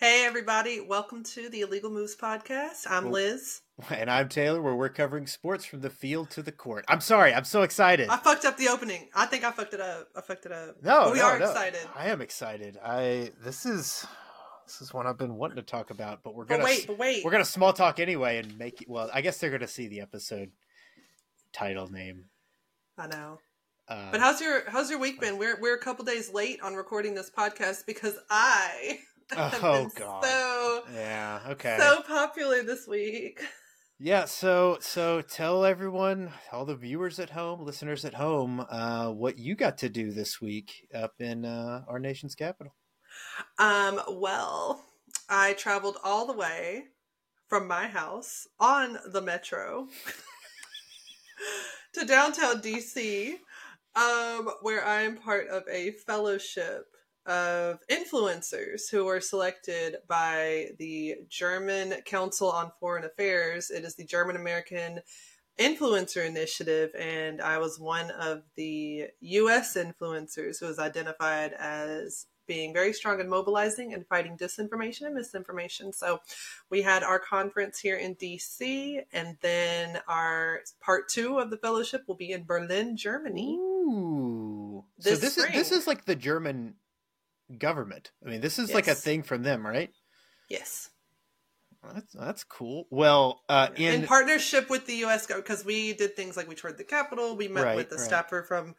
Hey, everybody. Welcome to the Illegal Moves podcast. I'm Liz. And I'm Taylor, where we're covering sports from the field to the court. I'm sorry, I'm so excited. I fucked up the opening. I think I fucked it up. I fucked it up. No, But we no, are no. excited. I am excited. I this is this is one I've been wanting to talk about, but we're gonna wait, but wait. we're gonna small talk anyway and make it. Well, I guess they're gonna see the episode title name. I know. Uh, But how's your how's your week been? We're we're a couple days late on recording this podcast because I Oh, God. so yeah, okay. so popular this week. Yeah, so so tell everyone, all the viewers at home, listeners at home, uh, what you got to do this week up in uh, our nation's capital. Um, well, I traveled all the way from my house on the metro to downtown DC, um, where I am part of a fellowship of influencers who were selected by the German Council on Foreign Affairs. It is the German American Influencer Initiative, and I was one of the US influencers who was identified as being very strong in mobilizing and fighting disinformation and misinformation. So we had our conference here in DC, and then our part two of the fellowship will be in Berlin, Germany. Ooh. so This this is this is like the German government. I mean, this is like a thing from them, right? Yes. That's that's cool. Well, uh, In, in partnership with the US government, because we did things like we toured the Capitol, we met Right, with the right. staffer from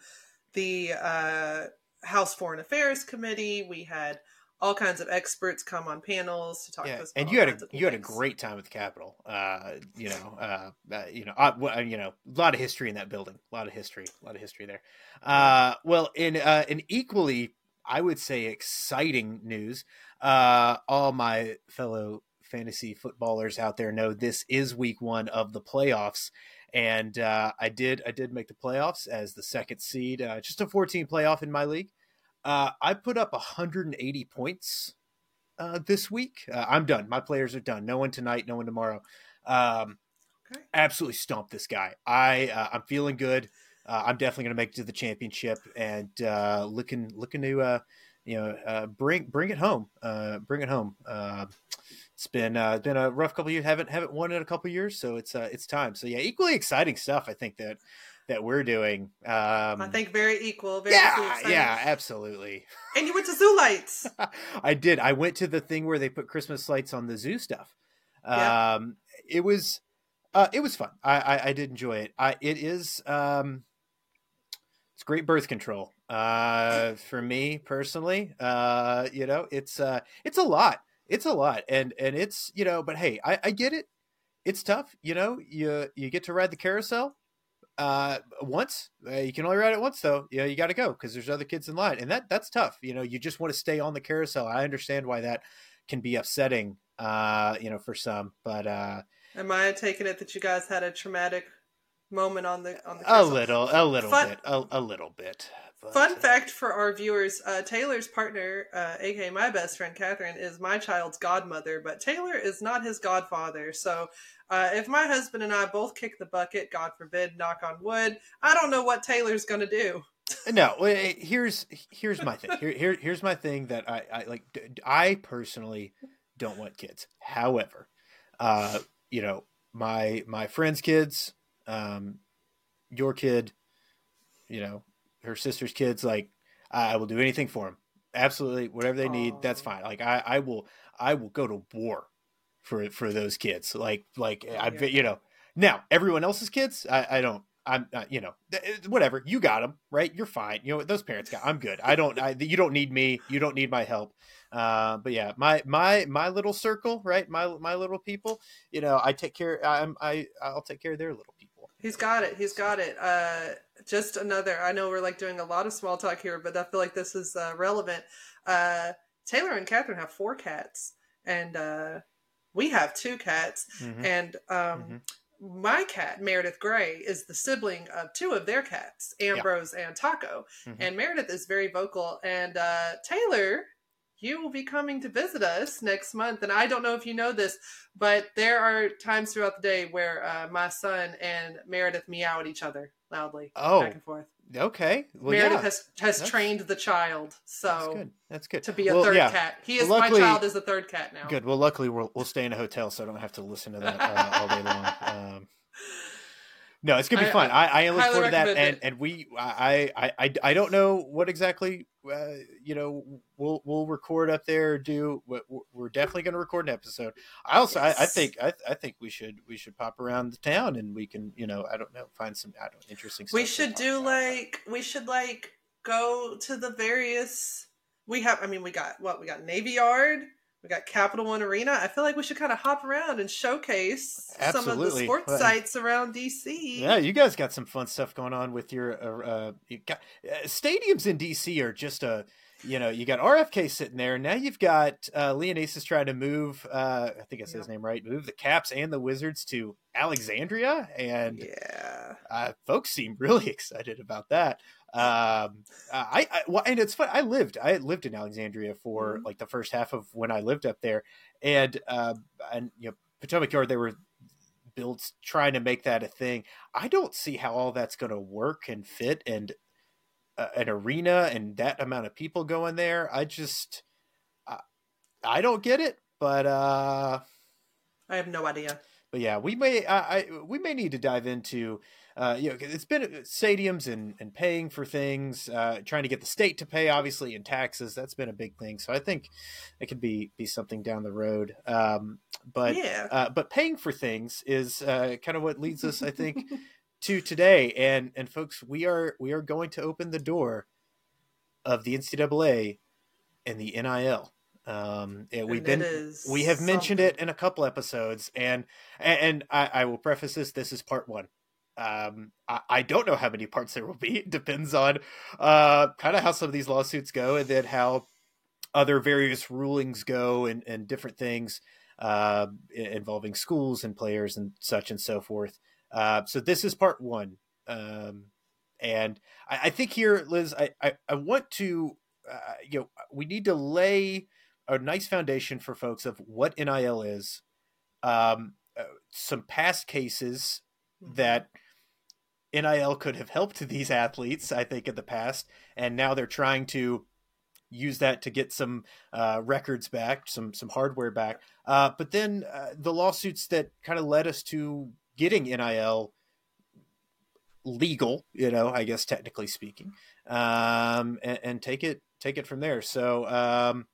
the uh, House Foreign Affairs Committee. We had all kinds of experts come on panels to talk yeah, to us. and you had a you had a great time at the Capitol. Uh, you know, uh, uh, you know, uh, you know, a lot of history in that building. A lot of history. A lot of history there. Uh, well, in uh, in equally, I would say, exciting news. Uh, all my fellow fantasy footballers out there know this is week one of the playoffs, and uh, I did I did make the playoffs as the second seed. Uh, just a 14 playoff in my league. Uh, I put up 180 points uh, this week. Uh, I'm done. My players are done. No one tonight. No one tomorrow. Um, Okay. Absolutely stomped this guy. I uh, I'm feeling good. Uh, I'm definitely going to make it to the championship and uh, looking looking to uh, you know uh, bring bring it home. Uh, bring it home. Uh, it's been uh, been a rough couple of years. Haven't haven't won in a couple of years, so it's uh, it's time. So yeah, equally exciting stuff. I think that that we're doing. Um, I think very equal. Very yeah, yeah, absolutely. And you went to Zoo Lights. I did. I went to the thing where they put Christmas lights on the zoo stuff. Yeah. Um, it was, uh, it was fun. I, I, I did enjoy it. I, it is, um, it's great birth control. Uh, for me personally, uh, you know, it's, uh, it's a lot. It's a lot. And, and it's, you know, but hey, I, I get it. It's tough. You know, you, you get to ride the carousel uh once uh, you can only ride it once though you you got to go because there's other kids in line and that that's tough you know you just want to stay on the carousel i understand why that can be upsetting uh you know for some but uh Am I taking it that you guys had a traumatic moment on the on the a little a little Fun- bit a, a little bit but, Fun uh, fact for our viewers: uh, Taylor's partner, uh, aka my best friend Catherine, is my child's godmother, but Taylor is not his godfather. So, uh, if my husband and I both kick the bucket, God forbid, knock on wood, I don't know what Taylor's going to do. no here's here's my thing here, here here's my thing that i i like i personally don't want kids however uh you know my my friends kids um your kid you know her sister's kids like i will do anything for them absolutely whatever they need that's fine. Like i i will i will go to war for for those kids. Like like i Yeah. you know. Now everyone else's kids i i don't i'm uh, you know th- whatever you got them right? You're fine. You know those parents got i'm good. I don't i you don't need me. You don't need my help. Uh but yeah my my my little circle right? My my little people you know i take care i'm i i'll take care of their little people He's got it. He's got it. Uh, just another. I know we're like doing a lot of small talk here, but I feel like this is uh, relevant. Uh, Taylor and Catherine have four cats, and uh, we have two cats. Mhm. And um, my cat, Meredith Grey, is the sibling of two of their cats, Ambrose and Taco. Mhm. And Meredith is very vocal. And uh, Taylor, you will be coming to visit us next month. And I don't know if you know this, but there are times throughout the day where uh, my son and Meredith meow at each other loudly, Oh. back and forth. Okay. Well, Meredith yeah. has has That's- trained the child, That's so good. That's good. to be a Well, third yeah. cat. He is Well, my child is a third cat now. Good. Well, luckily we'll we'll stay in a hotel, so I don't have to listen to that uh, all day long. Um, no, it's gonna be I- fun. I, I, look forward to that, and it. and we I, I I I don't know what exactly uh, you know we'll we'll record up there. Do we're definitely going to record an episode. I also I, I think I, I think we should we should pop around the town and we can you know I don't know find some I don't interesting. we should do about. like we should like go to the various we have i mean we got what we got navy yard we got capital one arena i feel like we should kind of hop around and showcase some of the sports sites around dc Yeah, you guys got some fun stuff going on with your uh, uh, you got, uh, stadiums in DC are just a you know you got RFK sitting there. Now you've got uh, Leonsis trying to move. Uh, I think I said his name right. Move the Caps and the Wizards to Alexandria, and yeah uh, folks seem really excited about that. Um, I, I well, and it's fun. I lived, I lived in Alexandria for Mhm. like the first half of when I lived up there, and um, and you know Potomac Yard, they were built trying to make that a thing. I don't see how all that's going to work and fit, and uh, an arena and that amount of people going there. I just, I, I don't get it, but uh i have no idea but yeah, we may I, I we may need to dive into uh, you know it's been stadiums and and paying for things, uh, trying to get the state to pay obviously in taxes. That's been a big thing. So I think it could be be something down the road. Um, but yeah uh, but paying for things is uh, kind of what leads us, I think, to today. And and folks, we are we are going to open the door of the NCAA and the NIL. Um, and we've And been it is we have mentioned it in a couple episodes, and and I, I will preface this: this is part one. Um, I, I don't know how many parts there will be. It depends on uh, kind of how some of these lawsuits go, and then how other various rulings go, and, and different things uh, involving schools and players and such and so forth. Uh, so this is part one, um, and I, I think here, Liz, I I, I want to uh, you know we need to lay a nice foundation for folks of what NIL is, um, uh, some past cases Mhm. that NIL could have helped these athletes, I think, in the past, and now they're trying to use that to get some uh, records back, some some hardware back. Uh, but then uh, the lawsuits that kind of led us to getting NIL legal, you know, I guess technically speaking, um, and, and take it take it from there. So um,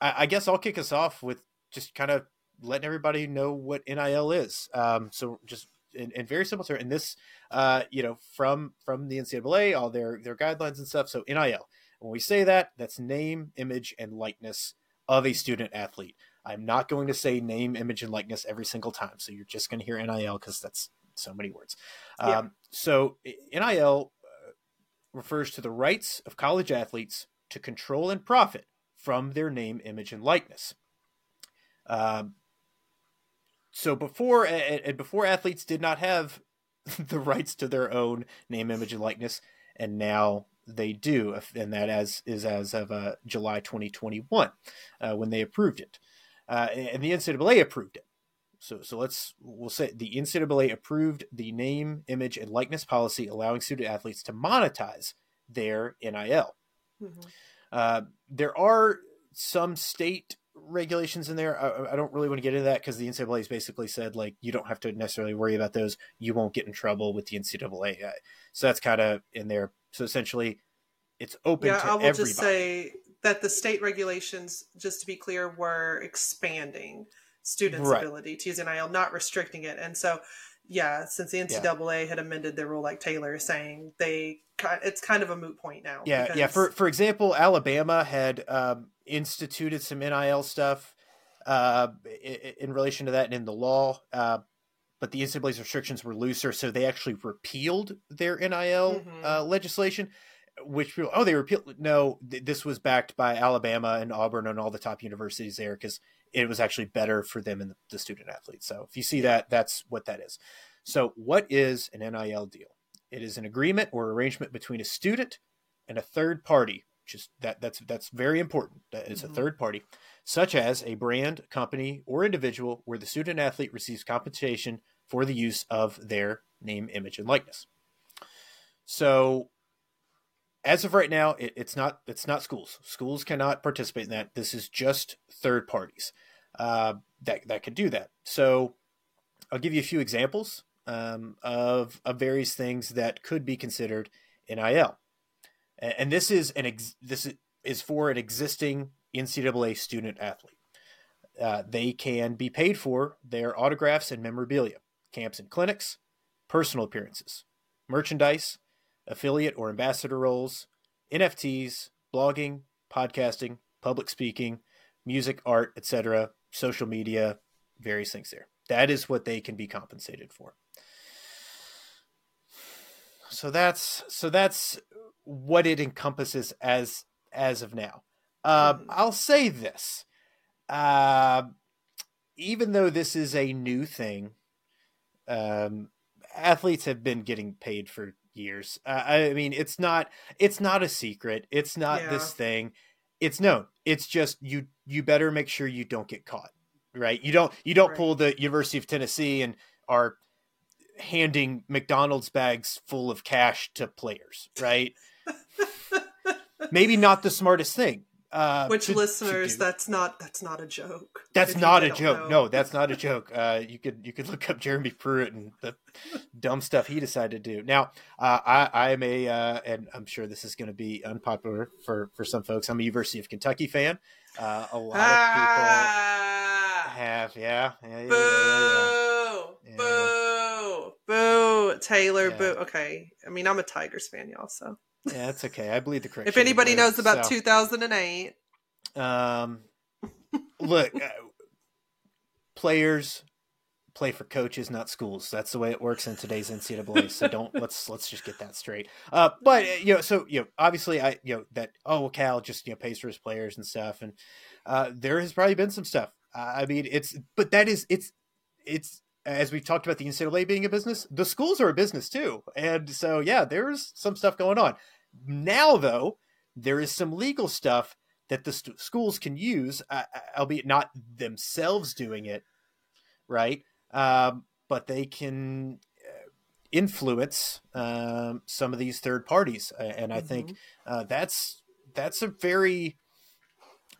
I, I guess I'll kick us off with just kind of letting everybody know what NIL is. Um, so just in, in very simple terms, and this, uh, you know, from from the NCAA, all their their guidelines and stuff. So NIL, when we say that, that's name, image, and likeness of a student athlete. I'm not going to say name, image, and likeness every single time. So you're just going to hear NIL because that's so many words. Yeah. Um, so NIL uh, refers to the rights of college athletes to control and profit from their name, image, and likeness. Um, so before and before athletes did not have the rights to their own name, image, and likeness, and now they do, and that as is as of uh, July 2021 uh, when they approved it, uh, and the NCAA approved it. So, so let's we'll say the NCAA approved the name, image, and likeness policy, allowing student athletes to monetize their NIL. Mhm. Uh, there are some state regulations in there. I, I don't really want to get into that because the NCAA has basically said like you don't have to necessarily worry about those. You won't get in trouble with the NCAA. So that's kind of in there. So essentially, it's open yeah to i will everybody. just say that the state regulations just to be clear were expanding students Right. ability to use nil not restricting it and so yeah since the ncaa had amended their rule like taylor is saying they it's kind of a moot point now Yeah, yeah. For for example, Alabama had um, instituted some NIL stuff uh, in, in relation to that and in the law, uh, but the NCAA's restrictions were looser, so they actually repealed their NIL Mhm. uh, legislation. Which people, oh, they repealed? No, th- this was backed by Alabama and Auburn and all the top universities there because it was actually better for them and the student athletes. So if you see that, that's what that is. So what is an NIL deal? It is an agreement or arrangement between a student and a third party. Just that that's that's very important. That is Mhm. a third party, such as a brand, company, or individual, where the student athlete receives compensation for the use of their name, image, and likeness. So as of right now, it, it's not it's not schools. Schools cannot participate in that. This is just third parties uh, that that could do that. So I'll give you a few examples um, of of various things that could be considered NIL, and, this is an ex- this is for an existing NCAA student athlete. Uh, they can be paid for their autographs and memorabilia, camps and clinics, personal appearances, merchandise, affiliate or ambassador roles, NFTs, blogging, podcasting, public speaking, music, art, etc., social media, various things there. That is what they can be compensated for. So that's so that's what it encompasses as as of now. Uh, mm-hmm. I'll say this: uh, even though this is a new thing, um, athletes have been getting paid for years. Uh, I mean, it's not it's not a secret. It's not yeah. this thing. It's known. It's just you you better make sure you don't get caught. Right? You don't you don't right. pull the University of Tennessee and are handing McDonald's bags full of cash to players, right? Maybe not the smartest thing. Uh, Which to, listeners, to that's not that's not a joke. That's not a joke. No, that's not a joke. Uh, you could you could look up Jeremy Pruitt and the dumb stuff he decided to do. Now, uh, I I am a uh, and I'm sure this is going to be unpopular for for some folks. I'm a University of Kentucky fan. Uh, a lot ah, of people have yeah. yeah, yeah boo, yeah, boo, boo, Taylor, boo. Okay, I mean I'm a Tigers fan, y'all. So yeah, that's okay. I believe the correct. if anybody knows about so, 2008, um, look, uh, players play for coaches, not schools. That's the way it works in today's NCAA. So don't let's let's just get that straight. Uh, but uh, you know, so you know, obviously, I you know that oh well, Cal just you know pays for his players and stuff, and uh, there has probably been some stuff. Uh, I mean, it's but that is it's it's as we've talked about the NCAA being a business, the schools are a business too. And so, yeah, there's some stuff going on. Now, though, there is some legal stuff that the st- schools can use, uh, uh, albeit not themselves doing it, right? Um, but they can uh, influence um, some of these third parties, and I mm-hmm. think uh, that's that's a very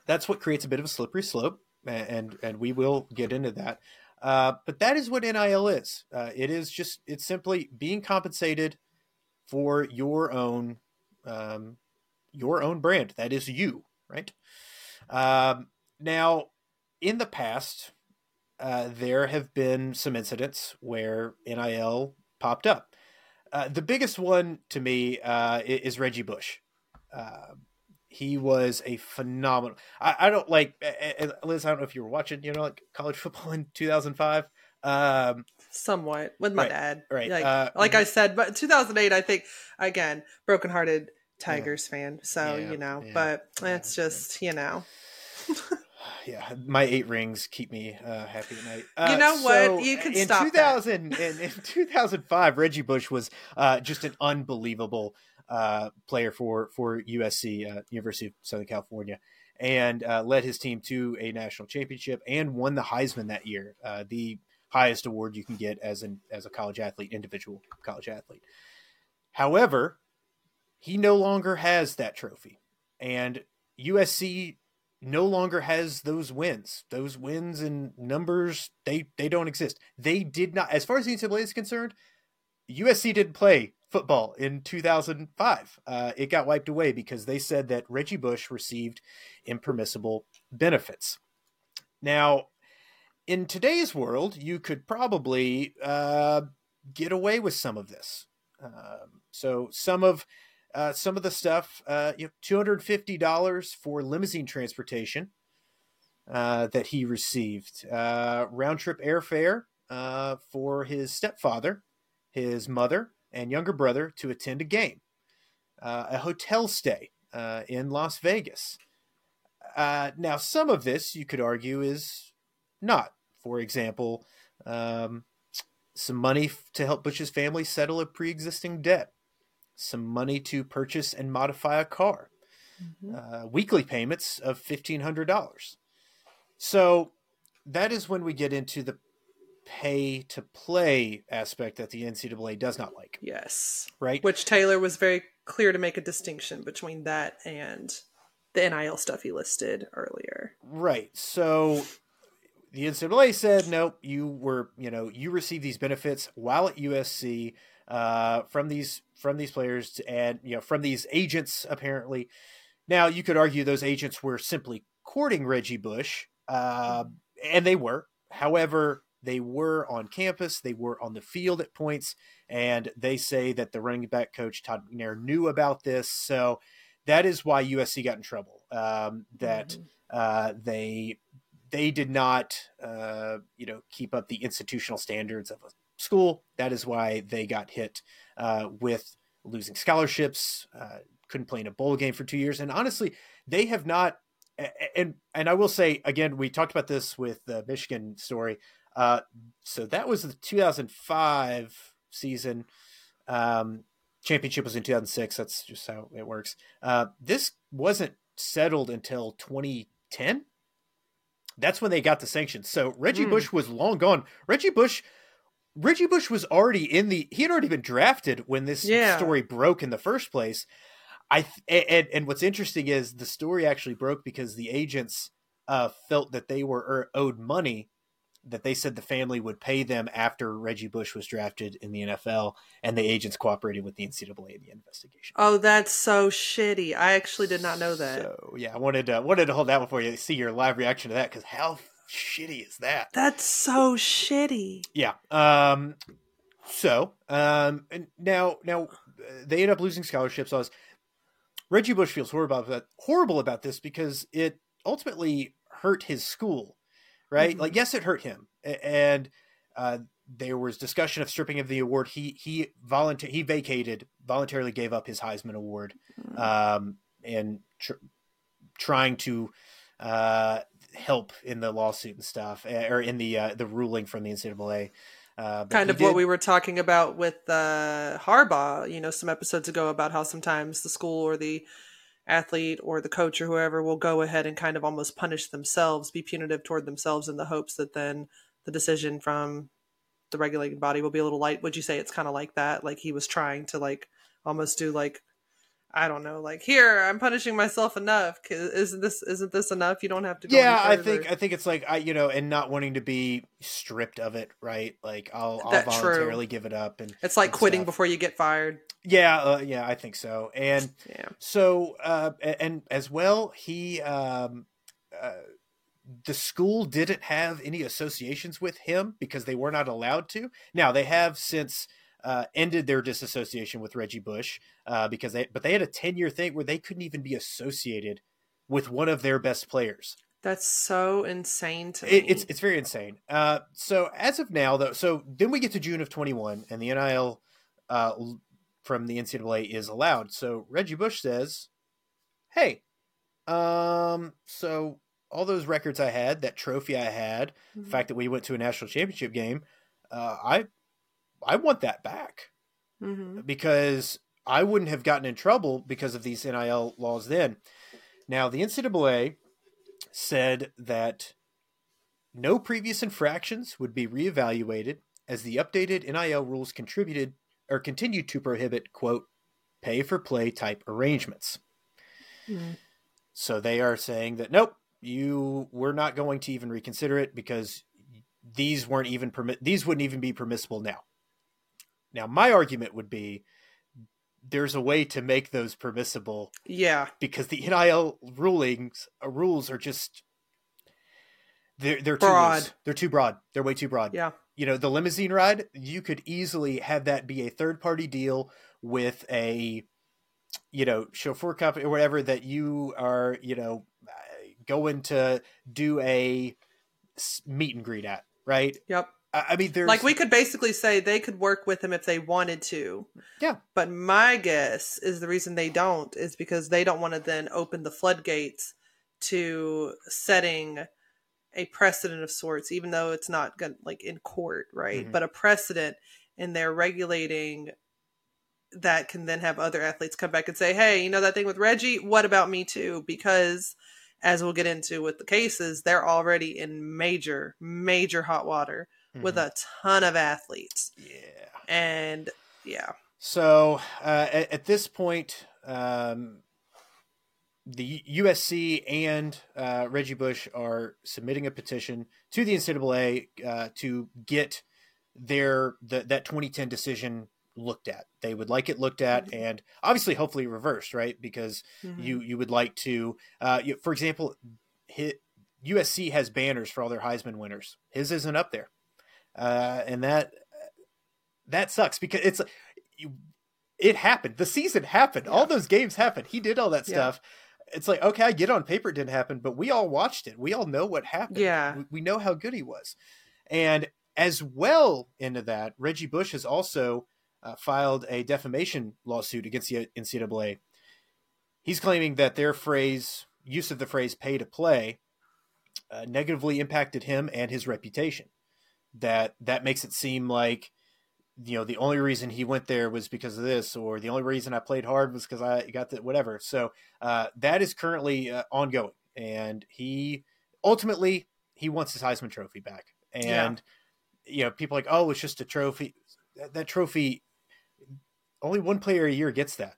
that's what creates a bit of a slippery slope, and and we will get into that. Uh, but that is what NIL is. Uh, it is just it's simply being compensated for your own um, your own brand. That is you, right? Um, now, in the past, uh, there have been some incidents where NIL popped up. Uh, the biggest one to me uh, is Reggie Bush. He was a phenomenal. I, I don't like Liz. I don't know if you were watching, you know, like college football in 2005. Um, Somewhat with my right, dad, right? Like, uh, like I said, but 2008, I think again, brokenhearted Tigers yeah. fan. So yeah, you know, yeah, but it's just you know. yeah, my eight rings keep me uh, happy at night. Uh, you know so what? You can in stop. 2000, in, in 2005, Reggie Bush was uh, just an unbelievable uh, player for for USC, uh, University of Southern California, and uh, led his team to a national championship and won the Heisman that year, uh, the highest award you can get as an as a college athlete, individual college athlete. However, he no longer has that trophy, and USC no longer has those wins. Those wins and numbers they they don't exist. They did not, as far as the NCAA is concerned. USC didn't play football in 2005. Uh, it got wiped away because they said that Reggie Bush received impermissible benefits. Now, in today's world, you could probably uh, get away with some of this. Um, so some of uh, some of the stuff, uh, you know, two hundred fifty dollars for limousine transportation uh, that he received, uh, round trip airfare for his stepfather, his mother, and younger brother to attend a game, uh, a hotel stay uh, in Las Vegas. Uh, now, some of this you could argue is not. For example, um, some money to help Bush's family settle a pre existing debt, some money to purchase and modify a car, mm-hmm. Uh, weekly payments of $1,500. So that is when we get into the pay to play aspect that the NCAA does not like. Yes. Right. Which Taylor was very clear to make a distinction between that and the NIL stuff he listed earlier. Right. So the NCAA said, nope, you were, you know, you received these benefits while at USC uh, from these from these players and you know from these agents apparently. Now you could argue those agents were simply courting Reggie Bush, uh, and they were. However, they were on campus, they were on the field at points, and they say that the running back coach Todd McNair knew about this. So that is why USC got in trouble. Um, that mm-hmm. uh, they they did not, uh, you know, keep up the institutional standards of a school. That is why they got hit uh, with losing scholarships. Uh, couldn't play in a bowl game for two years, and honestly, they have not. And and I will say again, we talked about this with the Michigan story. Uh, so that was the 2005 season. Um, championship was in 2006. That's just how it works. Uh, this wasn't settled until 2010. That's when they got the sanctions. So Reggie mm. Bush was long gone. Reggie Bush, Reggie Bush was already in the. He had already been drafted when this yeah. story broke in the first place. I and and what's interesting is the story actually broke because the agents uh, felt that they were er, owed money that they said the family would pay them after Reggie Bush was drafted in the NFL, and the agents cooperated with the NCAA in the investigation. Oh, that's so shitty! I actually did not know that. So yeah, I wanted to wanted to hold that one for you see your live reaction to that because how shitty is that? That's so shitty. Yeah. Um. So um. Now now they end up losing scholarships. So Reggie Bush feels horrible about horrible about this because it ultimately hurt his school right? Mm-hmm. Like, yes, it hurt him, and uh, there was discussion of stripping of the award. He he volunteer he vacated voluntarily gave up his Heisman Award, mm-hmm. um, and tr- trying to uh, help in the lawsuit and stuff, eh, or in the uh, the ruling from the NCAA. Uh, kind of did... what we were talking about with uh, Harbaugh, you know, some episodes ago about how sometimes the school or the athlete or the coach or whoever will go ahead and kind of almost punish themselves, be punitive toward themselves in the hopes that then the decision from the regulating body will be a little light. Would you say it's kind of like that? Like he was trying to like almost do like I don't know, like here I'm punishing myself enough. Cause Isn't this isn't this enough? You don't have to. yeah, I think I think it's like I you know, and not wanting to be stripped of it, right? Like I'll I'll voluntarily true. give it up, and it's like and quitting stuff. before you get fired. Yeah, uh, yeah, I think so. And yeah. so, uh, and as well, he um, uh, the school didn't have any associations with him because they were not allowed to. Now they have since uh, ended their disassociation with Reggie Bush uh, because they, but they had a ten year thing where they couldn't even be associated with one of their best players. That's so insane to it, It's it's very insane. Uh, so as of now, though, so then we get to June of twenty one, and the NIL uh, from the NCAA is allowed. So Reggie Bush says, "Hey, um, so all those records I had, that trophy I had, mm-hmm. the fact that we went to a national championship game, uh, I I want that back mm-hmm. because I wouldn't have gotten in trouble because of these NIL laws then. Now, the NCAA said that no previous infractions would be reevaluated as the updated NIL rules contributed or continued to prohibit, quote, pay for play type arrangements. Mm. So they are saying that, nope, you we're not going to even reconsider it because these weren't even permit these wouldn't even be permissible now. Now, my argument would be there's a way to make those permissible. Yeah. Because the NIL rulings uh, rules are just they're they're broad. too loose. They're too broad. They're way too broad. Yeah. You know, the limousine ride, you could easily have that be a third party deal with a you know, chauffeur company or whatever that you are, you know, going to do a meet and greet at, right? Yep. I mean, there's like we could basically say they could work with him if they wanted to. Yeah. But my guess is the reason they don't is because they don't want to then open the floodgates to setting a precedent of sorts, even though it's not gonna, like in court, right? Mm-hmm. But a precedent, and they're regulating that can then have other athletes come back and say, "Hey, you know that thing with Reggie? What about me too?" Because as we'll get into with the cases, they're already in major, major hot water mm-hmm. with a ton of athletes. Yeah. And yeah. So uh, at, at, this point, um, the USC and uh, Reggie Bush are submitting a petition to the NCAA uh, to get their the, that 2010 decision looked at. They would like it looked at, mm-hmm. and obviously, hopefully, reversed, right? Because mm-hmm. you you would like to, uh, you, for example, hit, USC has banners for all their Heisman winners. His isn't up there, uh, and that that sucks because it's you, it happened. The season happened. Yeah. All those games happened. He did all that yeah. stuff. It's like okay, I get on paper it didn't happen, but we all watched it. We all know what happened. Yeah, we, we know how good he was, and as well into that, Reggie Bush has also uh, filed a defamation lawsuit against the NCAA. He's claiming that their phrase, use of the phrase pay to play, uh, negatively impacted him and his reputation. That that makes it seem like you know the only reason he went there was because of this or the only reason i played hard was because i got the whatever. So uh, that is currently uh, ongoing. And he ultimately he wants his heisman trophy back. And yeah. you know people like oh it's just a trophy. That, that, trophy only one player a year gets that.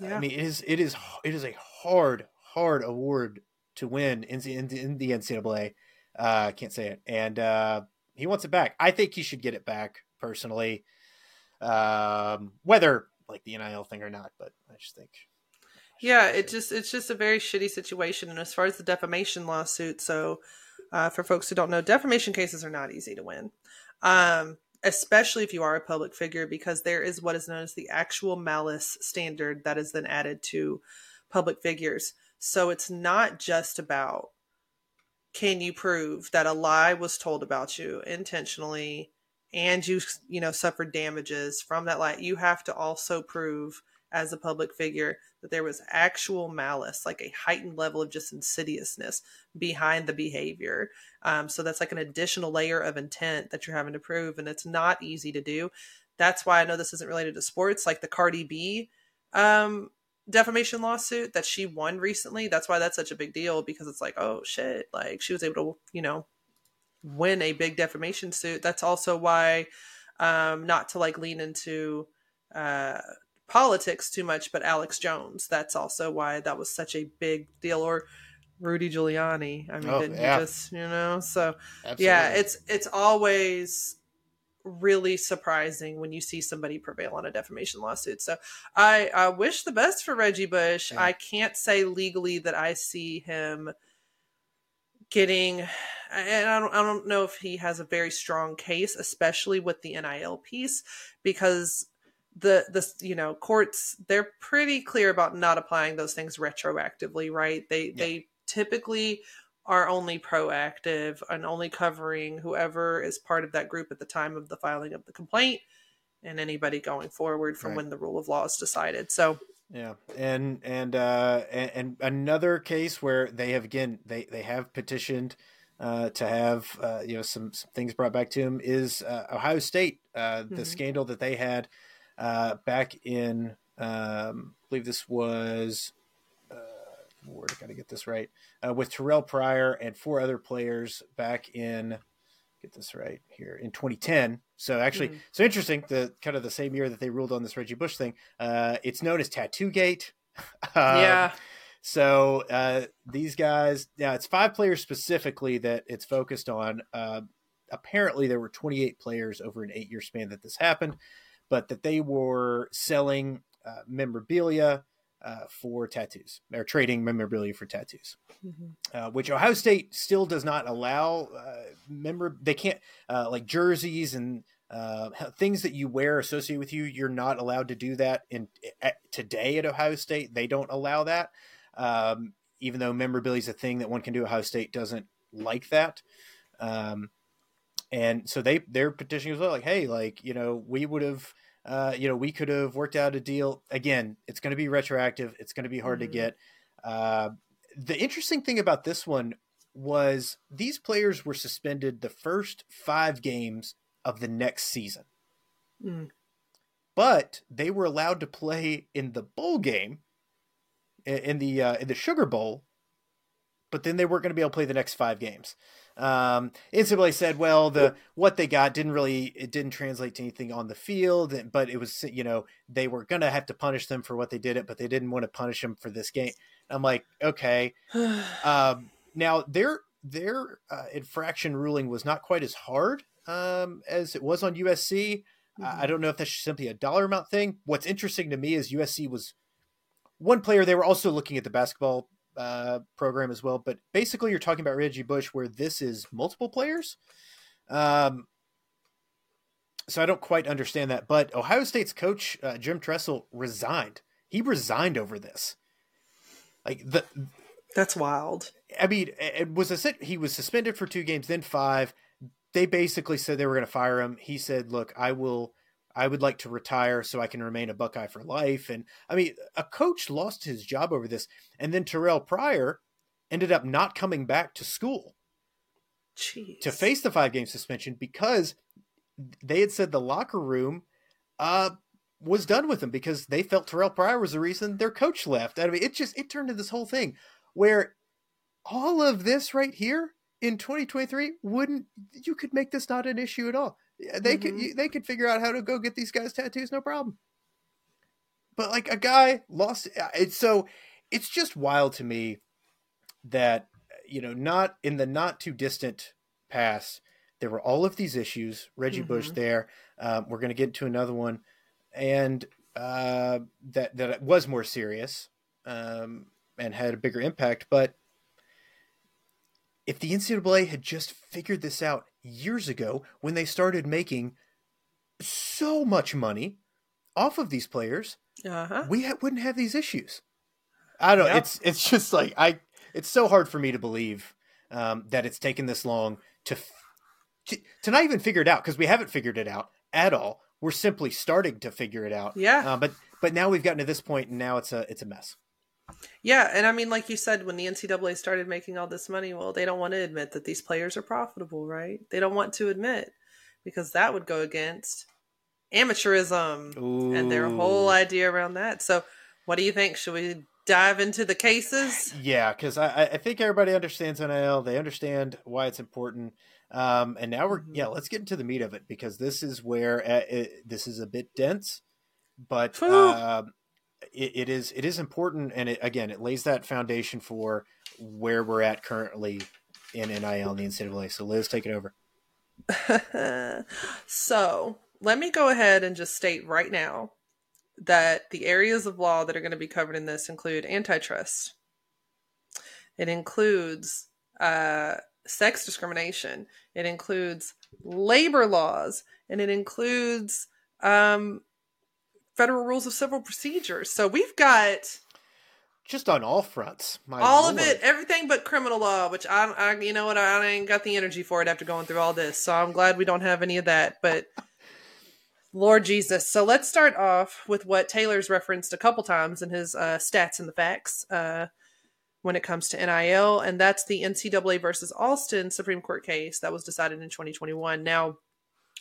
Yeah. i mean it is it is it is a hard hard award to win in, in, in the ncaa uh, i can't say it. And uh, he wants it back i think he should get it back personally. Um, whether like the NIL thing or not, but I just think. yeah, it just it's just a very shitty situation. And as far as the defamation lawsuit, so uh, for folks who don't know, defamation cases are not easy to win, um, especially if you are a public figure, because there is what is known as the actual malice standard that is then added to public figures. So it's not just about can you prove that a lie was told about you intentionally and you you know suffered damages from that lie? You have to also prove as a public figure that there was actual malice like a heightened level of just insidiousness behind the behavior. Um, so that's like an additional layer of intent that you're having to prove and it's not easy to do. That's why i know this isn't related to sports like the cardi b um, defamation lawsuit that she won recently that's why that's such a big deal because it's like oh shit like she was able to you know win a big defamation suit. That's also why, um, not to like lean into uh, politics too much, but Alex Jones. That's also why that was such a big deal. Or Rudy Giuliani. I mean, oh, yeah. just you know? So Absolutely. yeah, it's it's always really surprising when you see somebody prevail on a defamation lawsuit. So I, I wish the best for Reggie Bush. Yeah. I can't say legally that I see him getting and I don't, I don't know if he has a very strong case especially with the NIL piece because the the you know courts they're pretty clear about not applying those things retroactively right they yeah. they typically are only proactive and only covering whoever is part of that group at the time of the filing of the complaint and anybody going forward from right. when the rule of law is decided so yeah, and and uh, and, and, another case where they have again they they have petitioned uh, to have uh, you know some, some things brought back to him is uh, Ohio State uh, the mm-hmm. scandal that they had uh, back in um, I believe this was where I got to get this right uh, with Terrell Pryor and four other players back in get this right here in 2010 so actually, mm-hmm. so interesting. The kind of the same year that they ruled on this Reggie Bush thing. Uh, it's known as Tattoo Gate. um, yeah. So uh, these guys, yeah, it's five players specifically that it's focused on. Uh, apparently, there were 28 players over an eight-year span that this happened, but that they were selling uh, memorabilia uh, for tattoos or trading memorabilia for tattoos, mm-hmm. uh, which Ohio State still does not allow. Uh, member, they can't uh, like jerseys and uh, things that you wear associated with you. You're not allowed to do that. In at, today at Ohio State, they don't allow that. Um, even though memorabilia is a thing that one can do, Ohio State doesn't like that. Um, and so they they're petitioning as well, like, hey, like you know, we would have uh, you know, we could have worked out a deal. Again, it's going to be retroactive. It's going to be hard mm-hmm. to get. Uh, the interesting thing about this one was these players were suspended the first five games of the next season. Mm. But they were allowed to play in the bowl game, in the uh, in the Sugar Bowl, but then they weren't going to be able to play the next five games. Um, NCAA said, well, the what they got didn't really it didn't translate to anything on the field, but it was you know they were gonna have to punish them for what they did it, but they didn't want to punish them for this game. I'm like, okay. um, now their their uh, infraction ruling was not quite as hard um, as it was on USC. Mm-hmm. I don't know if that's simply a dollar amount thing. What's interesting to me is USC was one player. They were also looking at the basketball uh, program as well. But basically, you're talking about Reggie Bush, where this is multiple players. Um, so I don't quite understand that. But Ohio State's coach uh, Jim Tressel resigned. He resigned over this. Like the that's wild. I mean, it was a he was suspended for two games, then five. They basically said they were going to fire him. He said, "Look, I will I would like to retire so I can remain a Buckeye for life. And I mean, a coach lost his job over this. And then Terrell Pryor ended up not coming back to school Jeez. to face the five game suspension because they had said the locker room uh, was done with him because they felt Terrell Pryor was the reason their coach left. I mean, it just it turned into this whole thing where all of this right here in 2023 wouldn't you could make this not an issue at all they mm-hmm. could they could figure out how to go get these guys tattoos, no problem. But like a guy lost, it's so it's just wild to me that you know not in the not too distant past there were all of these issues. Reggie mm-hmm. Bush there. Um, we're going to get into another one, and uh, that that was more serious um, and had a bigger impact. But if the NCAA had just figured this out years ago when they started making so much money off of these players, uh-huh. we ha- wouldn't have these issues. I don't. Yep. It's it's just like I. It's so hard for me to believe um, that it's taken this long to, to to not even figure it out because we haven't figured it out at all. We're simply starting to figure it out. Yeah. Uh, but but now we've gotten to this point, and now it's a it's a mess. Yeah, and I mean, like you said, when the NCAA started making all this money, well, they don't want to admit that these players are profitable, right? They don't want to admit because that would go against amateurism Ooh. and their whole idea around that. So, what do you think? Should we dive into the cases? Yeah, because I, I think everybody understands NIL. They understand why it's important. Um, and now we're mm-hmm. yeah, let's get into the meat of it because this is where uh, it, this is a bit dense, but uh, it, it is it is important, and it, again, it lays that foundation for where we're at currently in NIL and the NCAA. So Liz, take it over. so let me go ahead and just state right now that the areas of law that are going to be covered in this include antitrust. It includes uh, sex discrimination. It includes labor laws, and it includes um, federal rules of civil procedure. So we've got just on all fronts. all Lord. of it, everything but criminal law, which I, I, you know what, I ain't got the energy for it after going through all this. So I'm glad we don't have any of that. But Lord Jesus. So let's start off with what Taylor's referenced a couple times in his uh, stats and the facts uh, when it comes to NIL, and that's the NCAA versus Alston Supreme Court case that was decided in 2021. Now,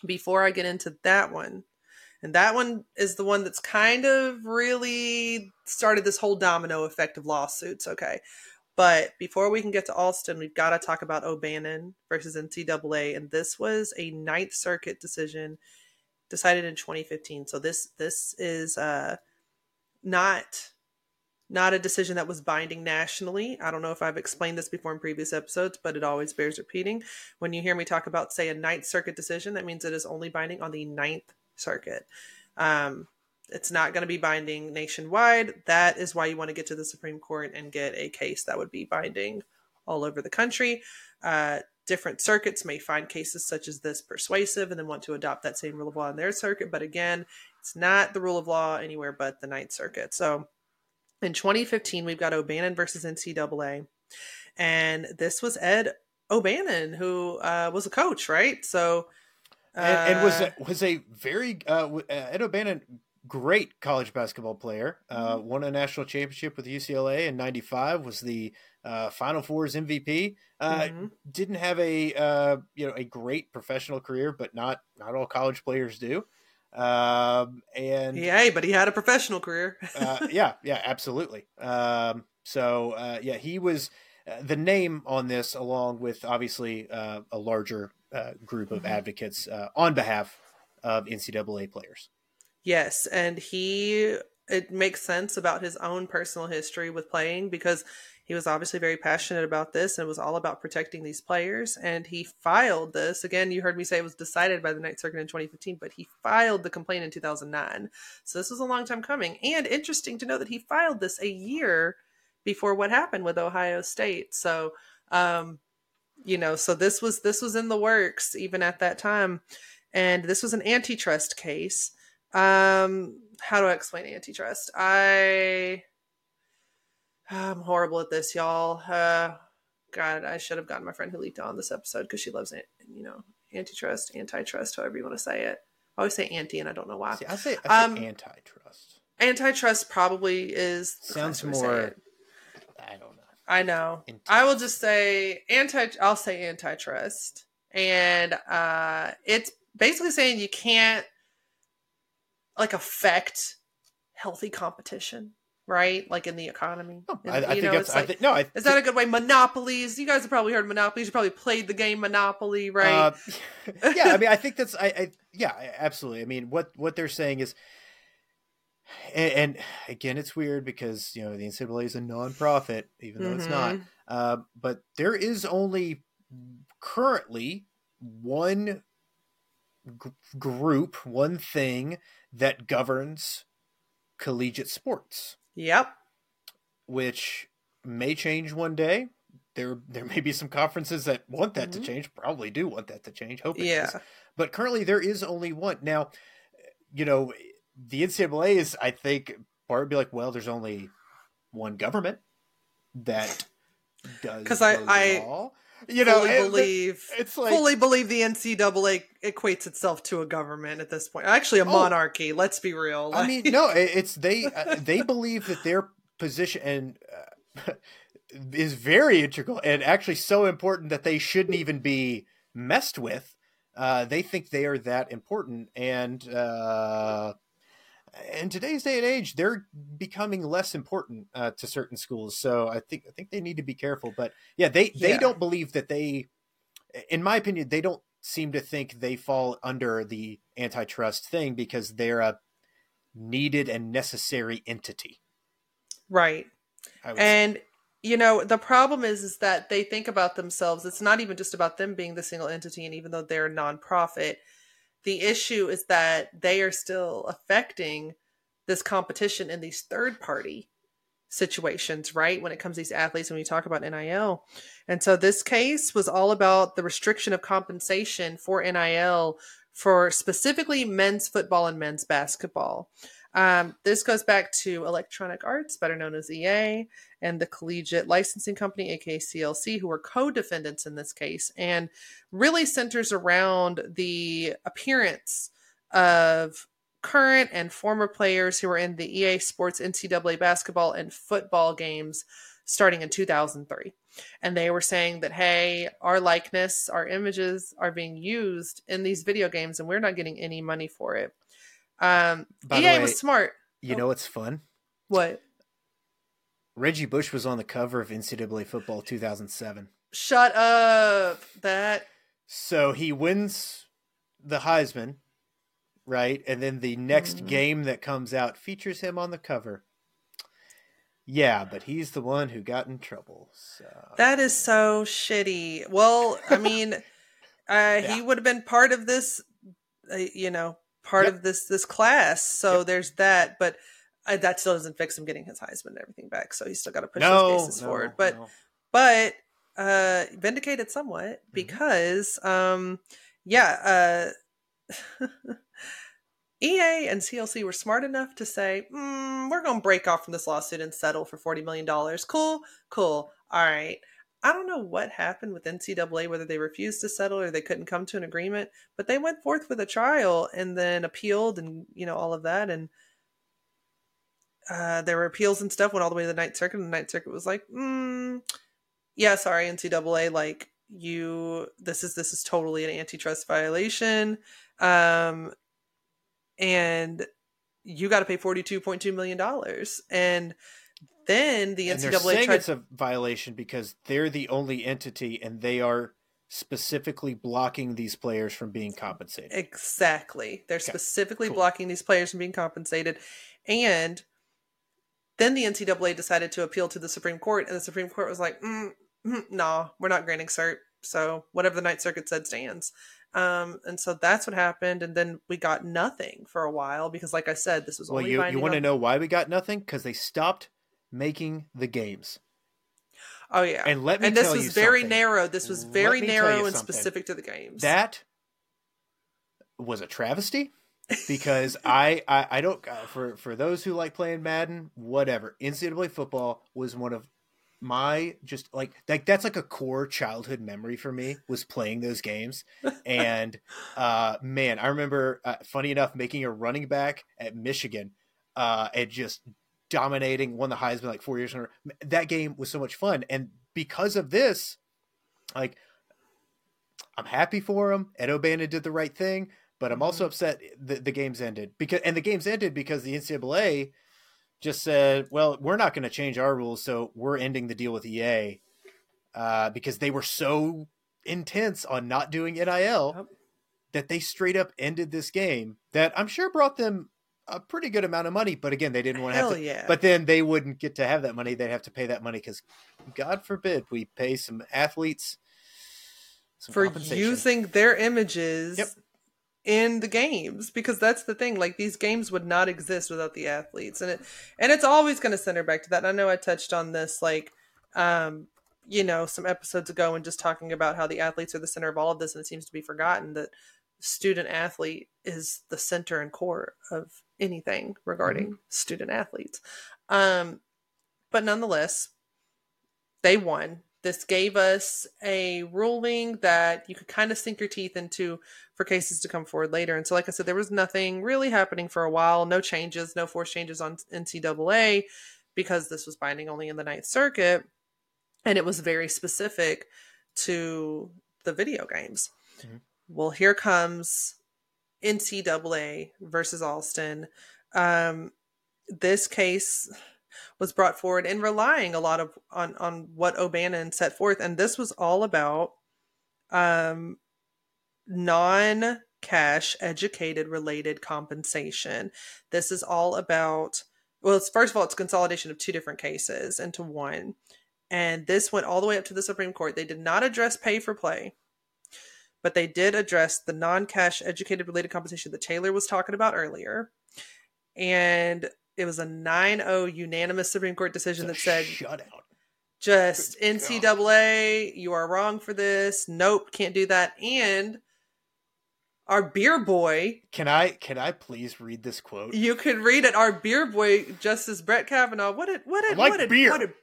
before I get into that one, and that one is the one that's kind of really started this whole domino effect of lawsuits. Okay. But before we can get to Alston, we've got to talk about O'Bannon versus NCAA. And this was a Ninth Circuit decision decided in 2015. So this this is uh, not not a decision that was binding nationally. I don't know if I've explained this before in previous episodes, but it always bears repeating. When you hear me talk about, say, a Ninth Circuit decision, that means it is only binding on the Ninth Circuit. Um, it's not going to be binding nationwide. That is why you want to get to the Supreme Court and get a case that would be binding all over the country. Uh, different circuits may find cases such as this persuasive and then want to adopt that same rule of law in their circuit. But again, it's not the rule of law anywhere but the Ninth Circuit. So in 2015, we've got O'Bannon versus NCAA. And this was Ed O'Bannon, who uh, was a coach, right? So and, and, was a, uh, was a very uh, uh, Ed O'Bannon great college basketball player. Uh, mm-hmm. Won a national championship with UCLA in '95. Was the uh, Final Four's MVP. Uh, mm-hmm. Didn't have a uh, you know a great professional career, but not not all college players do. Um, and yeah, but he had a professional career. uh, yeah, yeah, absolutely. Um, so uh, yeah, he was uh, the name on this, along with obviously uh, a larger uh, group of Mhm. advocates uh, on behalf of NCAA players. Yes, and he it makes sense about his own personal history with playing because he was obviously very passionate about this and it was all about protecting these players. And he filed this. Again you heard me say it was decided by the Ninth Circuit in 2015 but he filed the complaint in 2009 so this was a long time coming. And interesting to know that he filed this a year before what happened with Ohio State. So um you know so this was this was in the works even at that time and this was an antitrust case um, how do I explain antitrust? I I'm horrible at this, y'all. Uh, God, I should have gotten my friend who leaked on this episode because she loves it. You know, antitrust, antitrust, however you want to say it. I always say anti, and I don't know why. See, I say, I say Um, antitrust. Antitrust probably is Sounds correct way to say more. I don't know. I know. Intense. I will just say anti. I'll say antitrust, and uh, it's basically saying you can't like affect healthy competition, right? Like in the economy. No, And, I, I think know, that's. I like- think no. I is that a good way? Monopolies. You guys have probably heard monopolies. You probably played the game Monopoly, right? Uh, yeah, I mean, I think that's. I, I yeah, I- absolutely. I mean, what what they're saying is, and, and again, it's weird because you know the NCAA is a nonprofit, even though it's not. Mhm. Uh, but there is only currently one g- group, one thing that governs collegiate sports, Yep. which may change one day. There, there may be some conferences that want that Mhm. to change. Probably do want that to change. Hope it Yeah. does. But currently, there is only one. Now, you know, the NCAA is, I think, part would be like, well, there's only one government that does 'Cause I- I. You know, fully believe it's like fully believe the NCAA equates itself to a government at this point. Actually, a Oh. monarchy. Let's be real. I mean, no, it- it's they uh, they believe that their position and uh, is very integral and actually so important that they shouldn't even be messed with. Uh, they think they are that important, and uh, in today's day and age, they're becoming less important uh, to certain schools. So I think I think they need to be careful. But yeah, they they Yeah. don't believe that they, in my opinion, they don't seem to think they fall under the antitrust thing because they're a needed and necessary entity. right. Would say. And you know, the problem is is that they think about themselves. It's not even just about them being the single entity and even though they're a nonprofit, the issue is that they are still affecting this competition in these third party situations, right? When it comes to these athletes when we talk about NIL. And so this case was all about the restriction of compensation for NIL for specifically men's football and men's basketball. Um, this goes back to Electronic Arts, better known as EA, and the Collegiate Licensing Company, aka CLC, who were co defendants in this case, and really centers around the appearance of current and former players who were in the EA Sports NCAA basketball and football games starting in 2003. And they were saying that, hey, our likeness, our images are being used in these video games and we're not getting any money for it. Um, By EA way, was smart. you know what's fun? What? Reggie Bush was on the cover of NCAA football 2007. Shut up. That So he wins the Heisman, right? And then the next Mhm. game that comes out features him on the cover. Yeah, but he's the one who got in trouble. So that is so shitty. Well, I mean, uh, Yeah. he would have been part of this, uh, you know, part Yep. of this this class. So Yep. there's that, but uh, that still doesn't fix him getting his Heisman and everything back. So he's still got to push no, those cases no, forward. But no. but uh vindicated somewhat Mm-hmm. because um yeah uh EA and CLC were smart enough to say, mm, we're going to break off from this lawsuit and settle for $40 million. Cool, cool. All right. I don't know what happened with NCAA, whether they refused to settle or they couldn't come to an agreement, but they went forth with a trial and then appealed and, you know, all of that. And uh, there were appeals and stuff, went all the way to the Ninth Circuit, and the Ninth Circuit was like, mm, yeah, sorry, NCAA, like, you, this is, this is totally an antitrust violation. Um, and you got to pay $42.2 million. And then the NCAA saying tried it's a violation because they're the only entity and they are specifically blocking these players from being compensated. Exactly. They're Okay, specifically cool. blocking these players from being compensated. And then the NCAA decided to appeal to the Supreme Court, and the Supreme Court was like, mm, mm, nah, we're not granting cert. So whatever the Ninth Circuit said stands. Um, and so that's what happened. And then we got nothing for a while because, like I said, this was Well, only you, you want to know why we got nothing? Because they stopped making the games. Oh, yeah. And let me And this was very something. narrow. This was very me tell you narrow and something. specific to the games. That was a travesty because I, I I don't uh, for for those who like playing Madden, whatever. NCAA football was one of my just like like that's like a core childhood memory for me was playing those games and uh man i remember uh, funny enough making a running back at michigan uh and just dominating won the heisman like four years in that game was so much fun. And because of this like i'm happy for him. Ed o'bannon did the right thing but i'm also upset the, the games ended because and the games ended because the ncaa just said, "Well, we're not going to change our rules, so we're ending the deal with EA uh, because they were so intense on not doing NIL that they straight up ended this game. That I'm sure brought them a pretty good amount of money, but again, they didn't want to have Hell to. yeah. But then they wouldn't get to have that money; they'd have to pay that money because, God forbid, we pay some athletes some for using their images Yep. in the games because that's the thing like these games would not exist without the athletes and it and it's always going to center back to that And i know i touched on this like um you know some episodes ago and just talking about how the athletes are the center of all of this and it seems to be forgotten that student athlete is the center and core of anything regarding student athletes um but nonetheless they won this gave us a ruling that you could kind of sink your teeth into for cases to come forward later. And so, like I said, there was nothing really happening for a while, no changes, no force changes on NCAA because this was binding only in the Ninth Circuit. And it was very specific to the video games. Mhm. Well, here comes NCAA versus Alston. Um, this case was brought forward and relying a lot of on on what O'Bannon set forth, and this was all about um, non cash educated related compensation. This is all about well, it's first of all, it's consolidation of two different cases into one. And this went all the way up to the Supreme Court. They did not address pay for play, but they did address the non cash educated related compensation that Taylor was talking about earlier. And it was a 9 0 unanimous Supreme Court decision that a said shutout. just Good NCAA, you are wrong for this. Nope, can't do that. And our beer boy, Can I can I please read this quote? you can read it. Our beer boy, Justice Brett Kavanaugh. What did what did I like what did, beer. What did,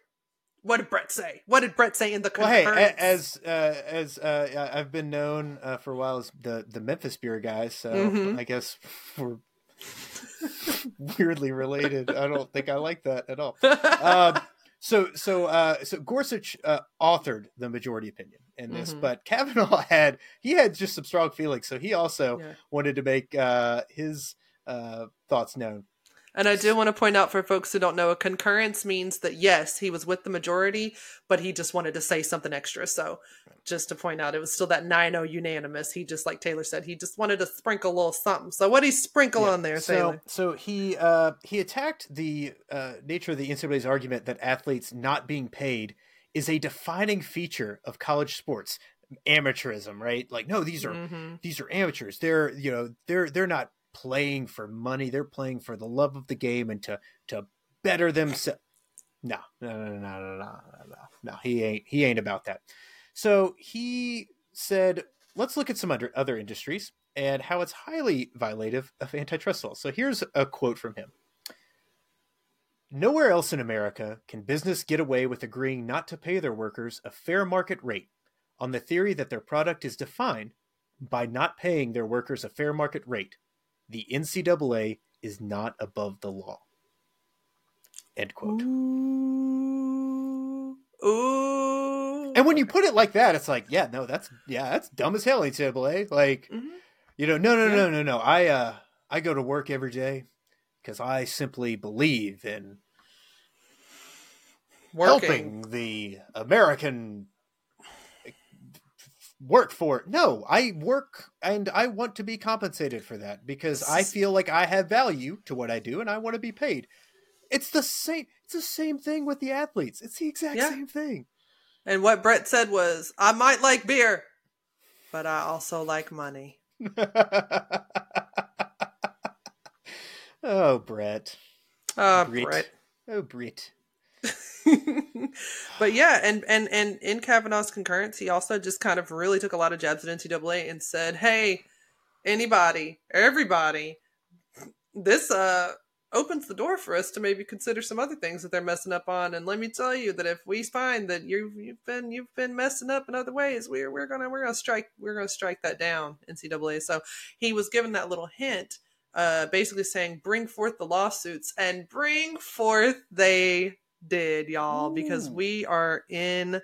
what did Brett say? What did Brett say in the Well, hey, as uh, as uh, I've been known uh, for a while as the the Memphis beer guy, so Mhm. I guess we're weirdly related. I don't think I like that at all. Um, so so uh, so Gorsuch uh, authored the majority opinion in this, Mhm. but Kavanaugh had he had just some strong feelings, so he also Yeah. wanted to make uh, his uh, thoughts known. And I do want to point out for folks who don't know, a concurrence means that yes, he was with the majority, but he just wanted to say something extra. So just to point out, it was still that 9-0 unanimous. He just, like Taylor said, he just wanted to sprinkle a little something. So what do you sprinkle Yeah. on there, so, Taylor? So he uh, he attacked the uh, nature of the NCAA's argument that athletes not being paid is a defining feature of college sports amateurism, right? Like, no, these are Mhm. these are amateurs. They're you know they're they're not playing for money. They're playing for the love of the game and to to better themselves. No, no, no, no, no, no, no, no. He ain't he ain't about that. So he said, let's look at some under, other industries and how it's highly violative of antitrust laws. So here's a quote from him. Nowhere else in America can business get away with agreeing not to pay their workers a fair market rate on the theory that their product is defined by not paying their workers a fair market rate the NCAA is not above the law. End quote. Ooh. Ooh. And when you put it like that, it's like, yeah, no, that's yeah, that's dumb as hell, NCAA. Like, Mhm. you know, no, no, Yeah. no, no, no. I uh, I go to work every day because I simply believe in working. helping the American workforce. No, I work and I want to be compensated for that because I feel like I have value to what I do and I want to be paid. It's the same. It's the same thing with the athletes. It's the exact Yeah. same thing. And what Brett said was, I might like beer, but I also like money. oh, Brett. Oh, Brit. Brett. Oh, Brit. but yeah, and and and in Kavanaugh's concurrence, he also just kind of really took a lot of jabs at NCAA and said, "Hey, anybody, everybody, this uh opens the door for us to maybe consider some other things that they're messing up on. And let me tell you that if we find that you've you've been you've been messing up in other ways, we're we're gonna we're gonna strike we're gonna strike that down, NCAA. So he was given that little hint." Uh, basically saying, bring forth the lawsuits, and bring forth they did, y'all, because mm. we are in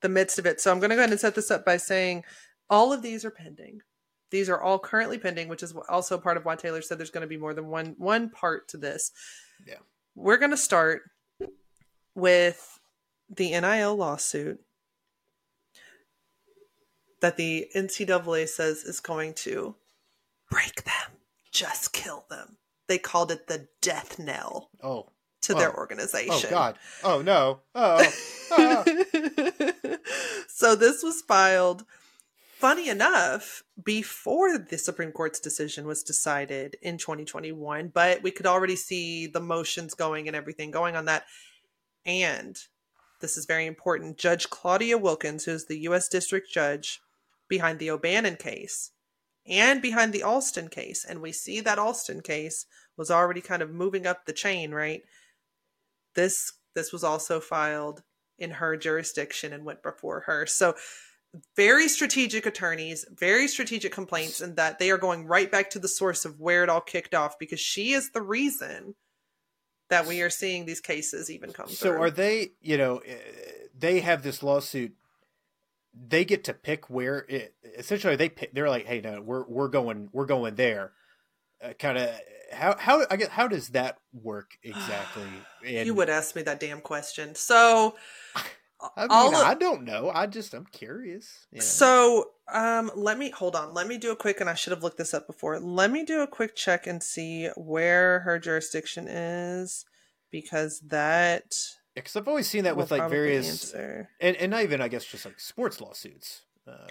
the midst of it. So I'm going to go ahead and set this up by saying all of these are pending. These are all currently pending, which is also part of why Taylor said there's going to be more than one one part to this. Yeah. We're going to start with the NIL lawsuit that the NCAA says is going to break them, just kill them. They called it the death knell Oh. To their Oh. oh organization. Oh God. Oh no. Oh. oh. so this was filed funny enough before the supreme court's decision was decided in 2021 but we could already see the motions going and everything going on that and this is very important judge claudia wilkins who's the u.s district judge behind the o'bannon case and behind the alston case and we see that alston case was already kind of moving up the chain right this this was also filed in her jurisdiction and went before her. So very strategic attorneys, very strategic complaints, and that they are going right back to the source of where it all kicked off because she is the reason that we are seeing these cases even come through. So through. are they? You know, eh, they have this lawsuit. They get to pick where. It, essentially, they pick, they're like, "Hey, no, we're we're going we're going there." Uh, kind of how how I guess how does that work exactly? And, you would ask me that damn question. So I mean, of- I don't know. I just I'm curious. know. So, um, let me hold on. Let me do a quick, and I should have looked this up before. Let me do a quick check and see where her jurisdiction is, because that because I've always seen that with like various answer. and and not even I guess just like sports lawsuits.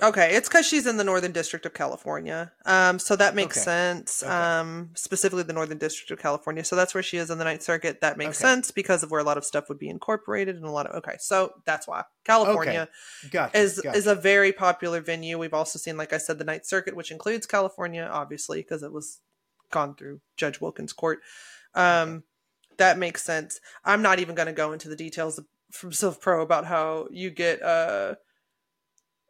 Okay, it's because she's in the Northern District of California. Um, so that makes Okay. sense. Okay. Um, specifically the Northern District of California. So that's where she is in the Ninth Circuit. That makes Okay. sense because of where a lot of stuff would be incorporated and a lot of. Okay, so that's why California. Gotcha. is gotcha. is a very popular venue. We've also seen, like I said, the Ninth Circuit, which includes California, obviously, because it was gone through Judge Wilkins' court. Um, That makes sense. I'm not even going to go into the details from Civ Pro about how you get uh,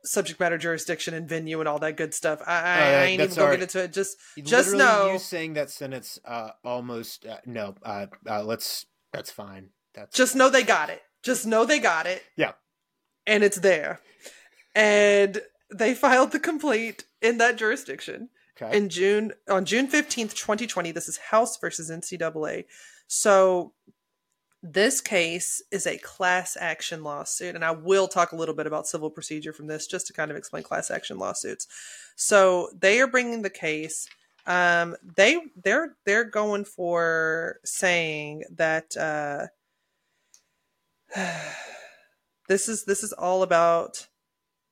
subject matter jurisdiction and venue and all that good stuff. I, I, I ain't even going to alright. get into it. Just just know- you saying that sentence uh, almost uh, no. Uh, uh, let's. That's fine. That's just know they got it. Just know they got it. Yeah. And it's there. And they filed the complaint in that jurisdiction. okay. in June on June 15th, 2020. This is House versus NCAA. So this case is a class action lawsuit, and I will talk a little bit about civil procedure from this just to kind of explain class action lawsuits. So they are bringing the case. Um, they they're they're going for saying that uh, this is this is all about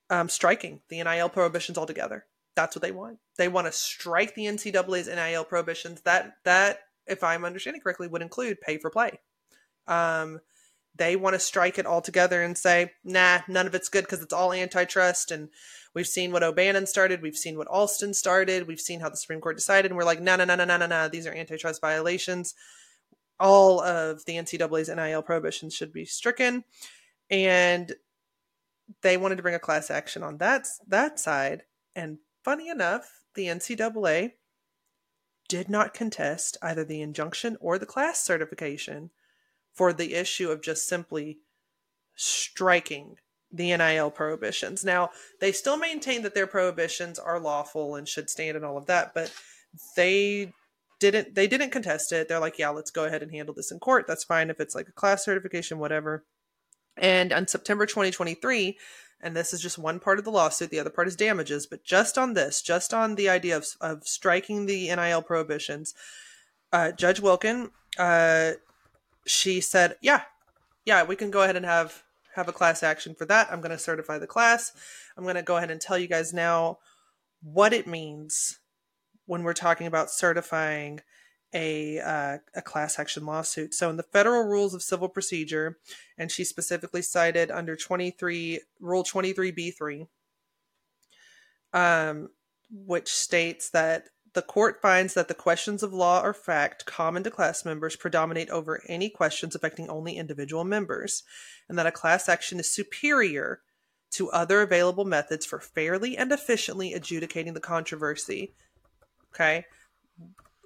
um, striking the NIL prohibitions altogether. That's what they want. They want to strike the NCAA's NIL prohibitions. That that, if I'm understanding correctly, would include pay for play. Um, they want to strike it altogether and say, nah, none of it's good because it's all antitrust. And we've seen what O'Bannon started, we've seen what Alston started, we've seen how the Supreme Court decided, and we're like, no, no, no, no, no, no, no, these are antitrust violations. All of the NCAA's NIL prohibitions should be stricken, and they wanted to bring a class action on that that side. And funny enough, the NCAA did not contest either the injunction or the class certification for the issue of just simply striking the NIL prohibitions. Now, they still maintain that their prohibitions are lawful and should stand and all of that, but they didn't they didn't contest it. They're like, "Yeah, let's go ahead and handle this in court. That's fine if it's like a class certification whatever." And on September 2023, and this is just one part of the lawsuit, the other part is damages, but just on this, just on the idea of, of striking the NIL prohibitions, uh, Judge Wilken, uh, she said, yeah, yeah, we can go ahead and have have a class action for that. I'm going to certify the class. I'm going to go ahead and tell you guys now what it means when we're talking about certifying a uh, a class action lawsuit. So in the federal rules of civil procedure, and she specifically cited under 23 Rule 23b3, um, which states that the court finds that the questions of law or fact common to class members predominate over any questions affecting only individual members, and that a class action is superior to other available methods for fairly and efficiently adjudicating the controversy. Okay?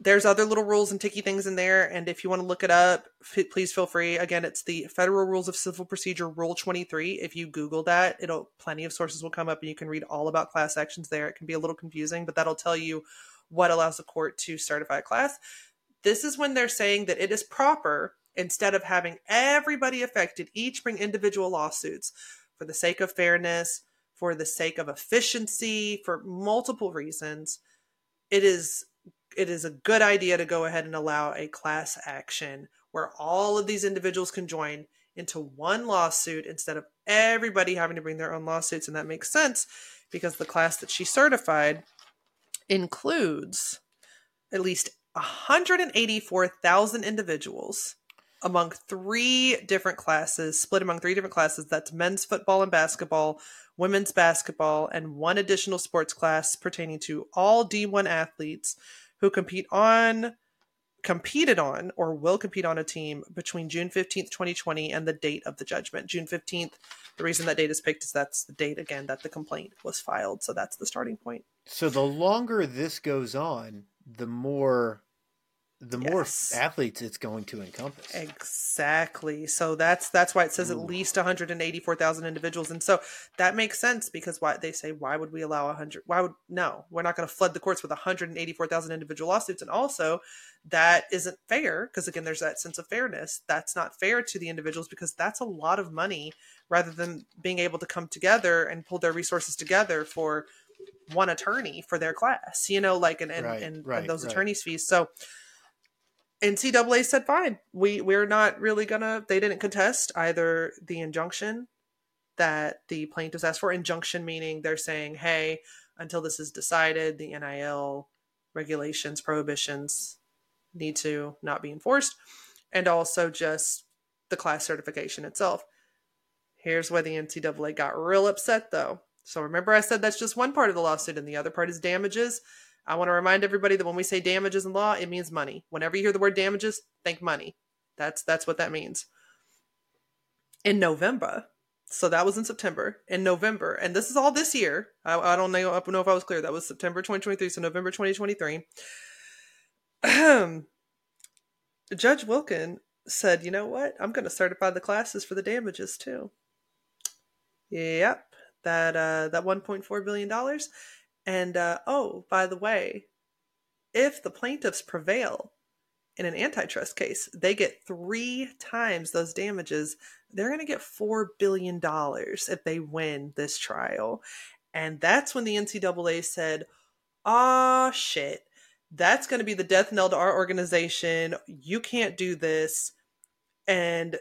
There's other little rules and ticky things in there and if you want to look it up f- please feel free. Again it's the federal rules of civil procedure rule 23 if you google that it'll plenty of sources will come up and you can read all about class actions there. It can be a little confusing but that'll tell you what allows the court to certify a class this is when they're saying that it is proper instead of having everybody affected each bring individual lawsuits for the sake of fairness for the sake of efficiency for multiple reasons it is it is a good idea to go ahead and allow a class action where all of these individuals can join into one lawsuit instead of everybody having to bring their own lawsuits. And that makes sense because the class that she certified includes at least 184,000 individuals among three different classes, split among three different classes. That's men's football and basketball, women's basketball, and one additional sports class pertaining to all D1 athletes who compete on competed on or will compete on a team between June 15th, 2020 and the date of the judgment. June 15th, the reason that date is picked is that's the date again that the complaint was filed, so that's the starting point. So the longer this goes on, the more the yes. more athletes it's going to encompass. Exactly. So that's that's why it says Ooh. at least 184,000 individuals and so that makes sense because why they say why would we allow 100 why would no, we're not going to flood the courts with 184,000 individual lawsuits and also that isn't fair because again there's that sense of fairness. That's not fair to the individuals because that's a lot of money rather than being able to come together and pull their resources together for one attorney for their class, you know, like and and, right, and, right, and those right. attorneys fees. So NCAA said fine. We we're not really gonna. They didn't contest either the injunction that the plaintiffs asked for. Injunction meaning they're saying, hey, until this is decided, the NIL regulations, prohibitions need to not be enforced, and also just the class certification itself. Here's where the NCAA got real upset though. So remember, I said that's just one part of the lawsuit, and the other part is damages. I want to remind everybody that when we say damages in law, it means money. Whenever you hear the word damages, think money. That's that's what that means. In November, so that was in September. In November, and this is all this year. I, I don't know, I know if I was clear. That was September 2023, so November 2023. Judge Wilken said, "You know what? I'm going to certify the classes for the damages too." Yep, that uh, that 1.4 billion dollars and uh, oh, by the way, if the plaintiffs prevail in an antitrust case, they get three times those damages. They're going to get $4 billion if they win this trial. And that's when the NCAA said, "Ah, shit, that's going to be the death knell to our organization. You can't do this. And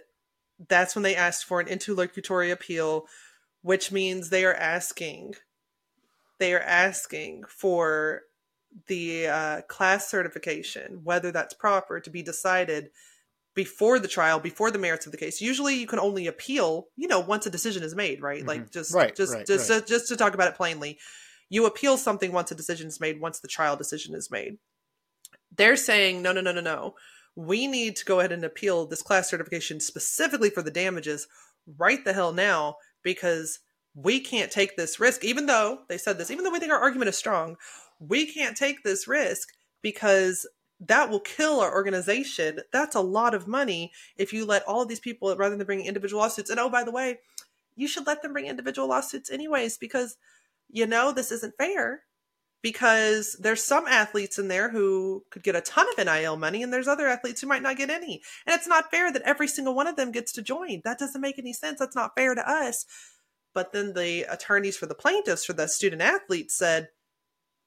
that's when they asked for an interlocutory appeal, which means they are asking they are asking for the uh, class certification, whether that's proper, to be decided before the trial, before the merits of the case. Usually, you can only appeal, you know, once a decision is made, right? Mm-hmm. Like just, right, just, right, just, right. just to talk about it plainly, you appeal something once a decision is made, once the trial decision is made. They're saying, no, no, no, no, no. We need to go ahead and appeal this class certification specifically for the damages right the hell now because we can't take this risk, even though they said this, even though we think our argument is strong, we can't take this risk because that will kill our organization. That's a lot of money if you let all of these people, rather than bringing individual lawsuits. And oh, by the way, you should let them bring individual lawsuits anyways because you know this isn't fair. Because there's some athletes in there who could get a ton of NIL money and there's other athletes who might not get any. And it's not fair that every single one of them gets to join. That doesn't make any sense. That's not fair to us. But then the attorneys for the plaintiffs for the student athletes said,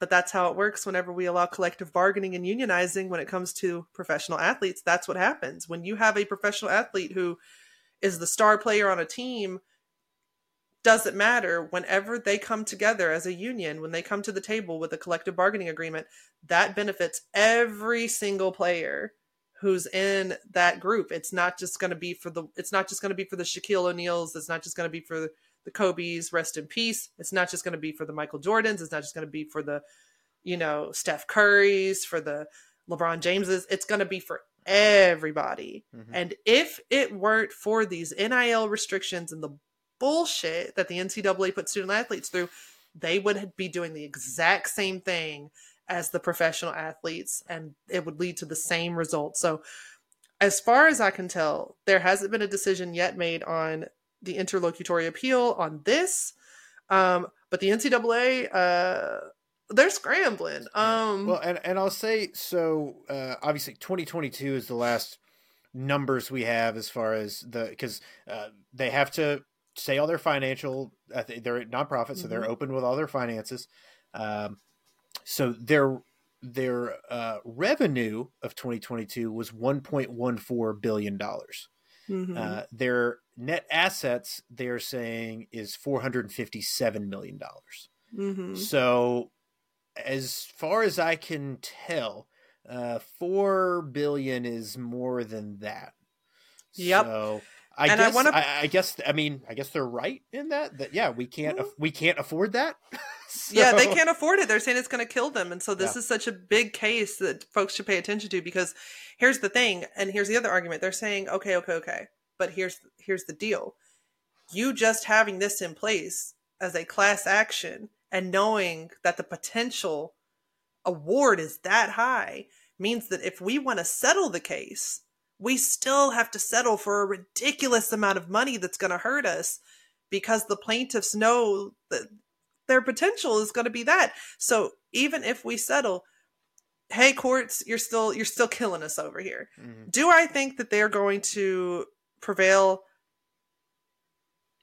but that's how it works whenever we allow collective bargaining and unionizing when it comes to professional athletes. That's what happens. When you have a professional athlete who is the star player on a team, doesn't matter. Whenever they come together as a union when they come to the table with a collective bargaining agreement that benefits every single player who's in that group. It's not just going to be for the it's not just going to be for the Shaquille O'Neals it's not just going to be for the Kobe's rest in peace. It's not just going to be for the Michael Jordans it's not just going to be for the you know Steph Curry's for the LeBron Jameses. It's going to be for everybody. Mm-hmm. and if it weren't for these NIL restrictions and the bullshit that the NCAA put student athletes through, they would be doing the exact same thing as the professional athletes and it would lead to the same result. So, as far as I can tell, there hasn't been a decision yet made on the interlocutory appeal on this. Um, but the NCAA, uh, they're scrambling. Um, well, and, and I'll say so. Uh, obviously, 2022 is the last numbers we have as far as the because uh, they have to say all their financial. They're nonprofit, mm-hmm. so they're mm-hmm. open with all their finances. Um, so their their uh, revenue of 2022 was 1.14 billion dollars. Mm-hmm. Uh, their net assets, they're saying, is 457 million dollars. Mm-hmm. So, as far as I can tell, uh, four billion is more than that. Yep. So I and guess, I, wanna... I, I, guess, I mean, I guess they're right in that. That yeah, we can't, mm-hmm. we can't afford that. so... Yeah, they can't afford it. They're saying it's going to kill them, and so this yeah. is such a big case that folks should pay attention to. Because here's the thing, and here's the other argument. They're saying, okay, okay, okay, but here's here's the deal. You just having this in place as a class action and knowing that the potential award is that high means that if we want to settle the case we still have to settle for a ridiculous amount of money that's going to hurt us because the plaintiffs know that their potential is going to be that. So even if we settle, hey courts, you're still you're still killing us over here. Mm-hmm. Do I think that they're going to prevail?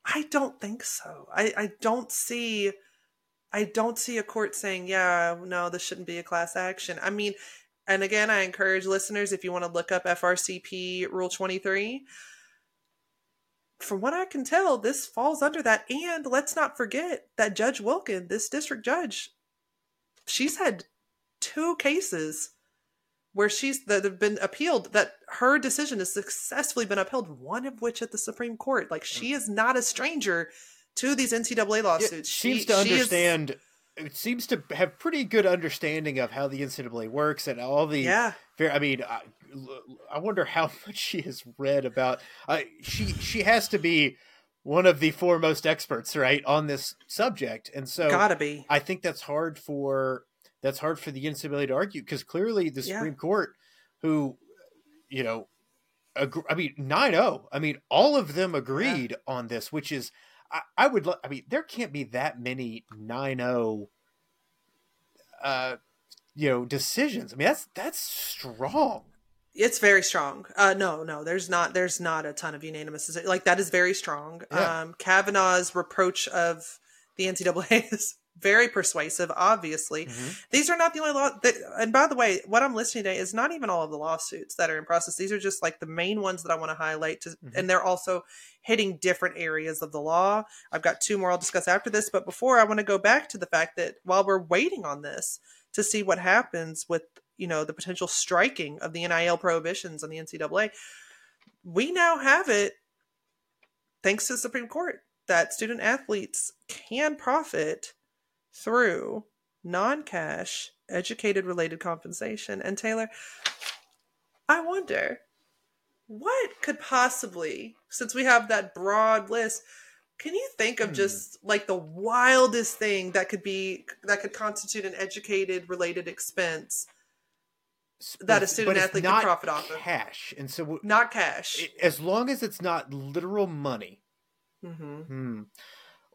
I don't think so. I, I don't see I don't see a court saying, yeah, no, this shouldn't be a class action. I mean, and again, I encourage listeners if you want to look up FRCP Rule 23. From what I can tell, this falls under that. And let's not forget that Judge Wilken, this district judge, she's had two cases where she's that have been appealed that her decision has successfully been upheld one of which at the supreme court like she mm. is not a stranger to these ncaa lawsuits it seems she, to understand it seems to have pretty good understanding of how the NCAA works and all the yeah. I mean, I, I wonder how much she has read about. Uh, she she has to be one of the foremost experts, right, on this subject, and so gotta be. I think that's hard for that's hard for the NCAA to argue because clearly the yeah. Supreme Court, who you know, I mean nine zero. Oh, I mean, all of them agreed yeah. on this, which is I, I would. I mean, there can't be that many 9-0 uh, you know, decisions. I mean, that's that's strong. It's very strong. Uh, no, no, there's not. There's not a ton of unanimous. Like that is very strong. Yeah. Um, Kavanaugh's reproach of the NCAA is very persuasive. Obviously, mm-hmm. these are not the only law. That, and by the way, what I'm listening to is not even all of the lawsuits that are in process. These are just like the main ones that I want to highlight. To, mm-hmm. And they're also hitting different areas of the law. I've got two more I'll discuss after this. But before, I want to go back to the fact that while we're waiting on this to see what happens with you know the potential striking of the NIL prohibitions on the NCAA, we now have it thanks to the Supreme Court that student athletes can profit through non cash educated related compensation. And Taylor, I wonder what could possibly, since we have that broad list, can you think of hmm. just like the wildest thing that could be that could constitute an educated related expense that a student athlete can profit off of? Cash, and so not cash. As long as it's not literal money. Mm-hmm. Hmm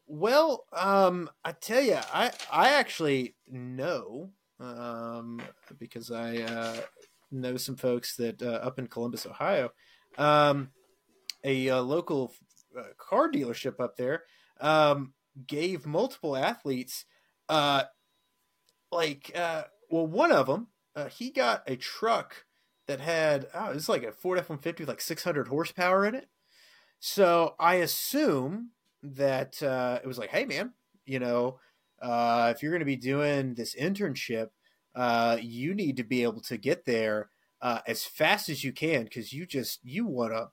well, um, I tell you, I I actually know um, because I uh, know some folks that uh, up in Columbus, Ohio, um, a, uh, local uh, car dealership up there um, gave multiple athletes, uh, like, uh, well, one of them, he got a truck that had, oh, it was like a Ford F one fifty with like six hundred horsepower in it. So I assume that uh, it was like, hey man, you know, uh, if you're going to be doing this internship, uh, you need to be able to get there uh, as fast as you can because you just you want to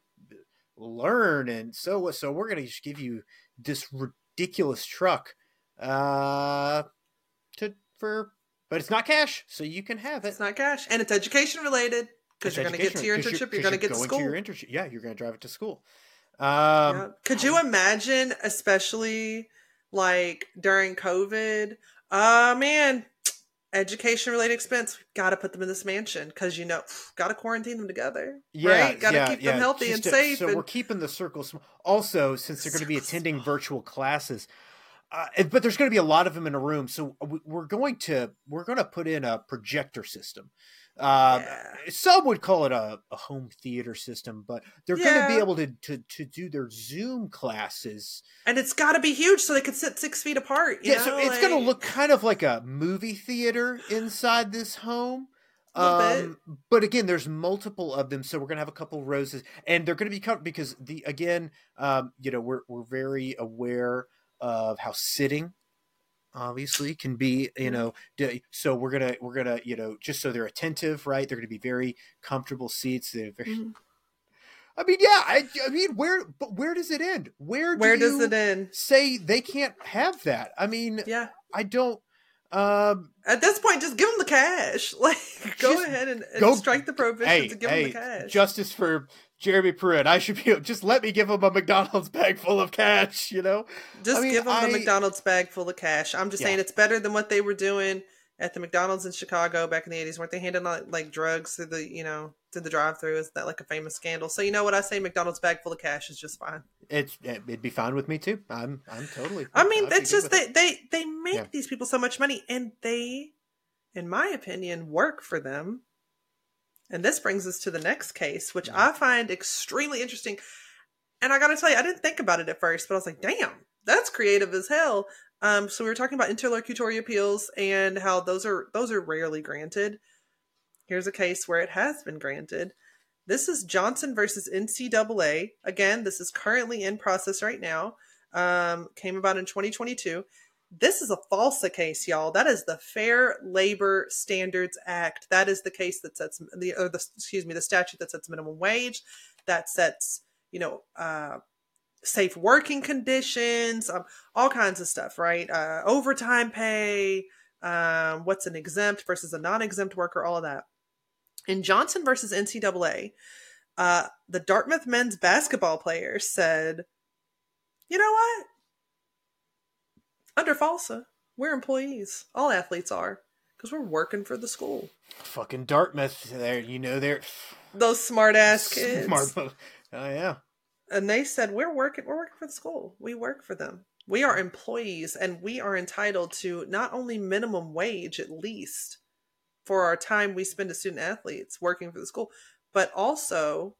learn and so so we're going to just give you this ridiculous truck uh to for but it's not cash so you can have it It's not cash, and it's education related because you're going to get to your internship. You're going to get to school. your internship yeah you're going to drive it to school um Yeah. Could you imagine, especially like during COVID? Uh man, education related expense. Got to put them in this mansion because you know, got to quarantine them together. Yeah, right? Got to yeah, keep yeah. them healthy and to- safe. So and, we're keeping the circle small. Also, since they're going to be attending small. virtual classes, uh, but there's going to be a lot of them in a room. So we're going to we're going to put in a projector system. Uh, yeah. Some would call it a, a home theater system, but they're going to be able to, to to do their Zoom classes. and it's got to be huge so they could sit six feet apart. You yeah, so know, it's going to look kind of like a movie theater inside this home. Um, but again, there's multiple of them, so we're gonna have a couple roses, and they're gonna be covered because the again, um, you know, we're we're very aware of how sitting obviously can be you know so we're gonna we're gonna you know just so they're attentive right they're gonna be very comfortable seats they're very Mhm. i mean yeah I, I mean where but where does it end where do Where does you it end? say they can't have that i mean Yeah. i don't um At this point, just give them the cash. Like, go ahead and, and go- strike the prohibitions hey, and give hey, them the cash. justice for Jeremy Pruitt. I should be just let me give him a McDonald's bag full of cash. You know, Just I mean, give them I- the McDonald's bag full of cash. I'm just Yeah. saying it's better than what they were doing at the McDonald's in Chicago back in the 80s. Weren't they handing out like drugs through the, you know, through the drive-through? Is that like a famous scandal? So you know what I say? McDonald's bag full of cash is just fine. it's it'd be fine with me too. I'm I'm totally. I mean, it's just with it. they they they make Yeah. these people so much money, and they, in my opinion, work for them. And this brings us to the next case, which Yeah. I find extremely interesting. And I got to tell you, I didn't think about it at first, but I was like, "Damn, that's creative as hell." Um, so we were talking about interlocutory appeals and how those are those are rarely granted. Here's a case where it has been granted. This is Johnson versus NCAA. Again, this is currently in process right now. Um, came about in 2022. This is a FALSA case, y'all. That is the Fair Labor Standards Act. That is the case that sets the, the excuse me, the statute that sets minimum wage, that sets you know uh, safe working conditions, um, all kinds of stuff, right? Uh, overtime pay, um, what's an exempt versus a non-exempt worker, all of that. In Johnson versus NCAA, uh, the Dartmouth men's basketball player said, "You know what? Under FALSA, we're employees. All athletes are because we're working for the school. fucking Dartmouth. There, you know, they're Those smart ass kids. smart. Oh yeah, and they said we're working we're working for the school we work for them we are employees and we are entitled to not only minimum wage at least for our time we spend as student athletes working for the school but also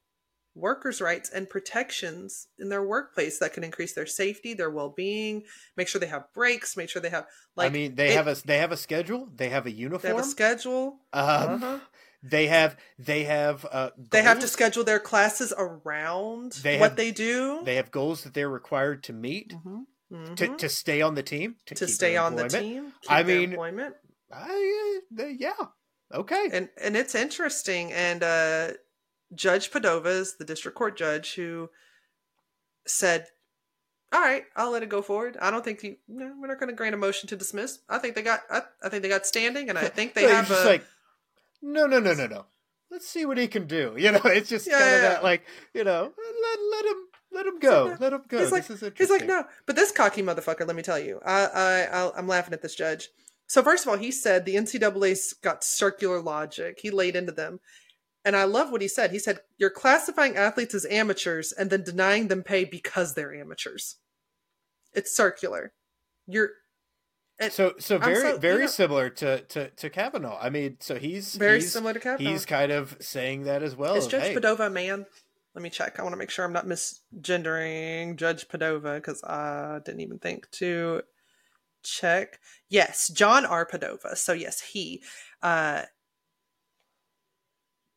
workers rights and protections in their workplace that can increase their safety their well-being make sure they have breaks make sure they have like I mean, they it- have a they have a schedule. They have a uniform. they have a schedule um, uh-huh. They have they have uh, they have to schedule their classes around They what have- they do They have goals that they're required to meet Mhm. to, Mhm. to stay on the team to, to keep stay on the team. Keep I mean, employment, I, uh, yeah, okay. and and it's interesting. And uh, Judge Padova is the district court judge who said, "All right, I'll let it go forward. I don't think you. No, we're not going to grant a motion to dismiss. I think they got. I, I think they got standing, and I think they have a. like, no, no, no, no, no. Let's see what he can do. You know, it's just Yeah, kind of yeah, that, yeah. like, you know, let let him let him go, like, let him go. he's like- He's like, no, but this cocky motherfucker. Let me tell you, I, I, I'll, I'm laughing at this judge. So first of all, he said the NCAA's got circular logic. He laid into them, and I love what he said. He said you're classifying athletes as amateurs and then denying them pay because they're amateurs. It's circular. You're it, so so very so, very you know, similar to, to to Kavanaugh. I mean, so he's very he's, similar to Kavanaugh. He's kind of saying that as well. Is of, Judge hey, Padova a man? Let me check. I want to make sure I'm not misgendering Judge Padova because I didn't even think to check. Yes, John R. Padova. So yes, he. Uh,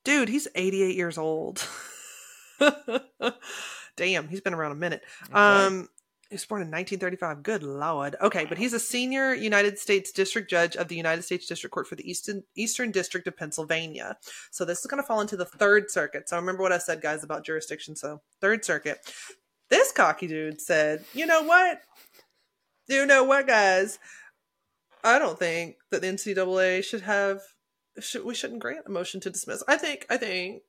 dude, he's 88 years old. Damn, he's been around a minute. Okay. Um, he was born in 1935. Good lord. Okay, but he's a senior United States District Judge of the United States District Court for the Eastern Eastern District of Pennsylvania. So this is going to fall into the Third Circuit. So remember what I said, guys, about jurisdiction. So Third Circuit. This cocky dude said, "You know what? You know what, guys? I don't think that the NCAA should have. Should, we shouldn't grant a motion to dismiss. I think. I think.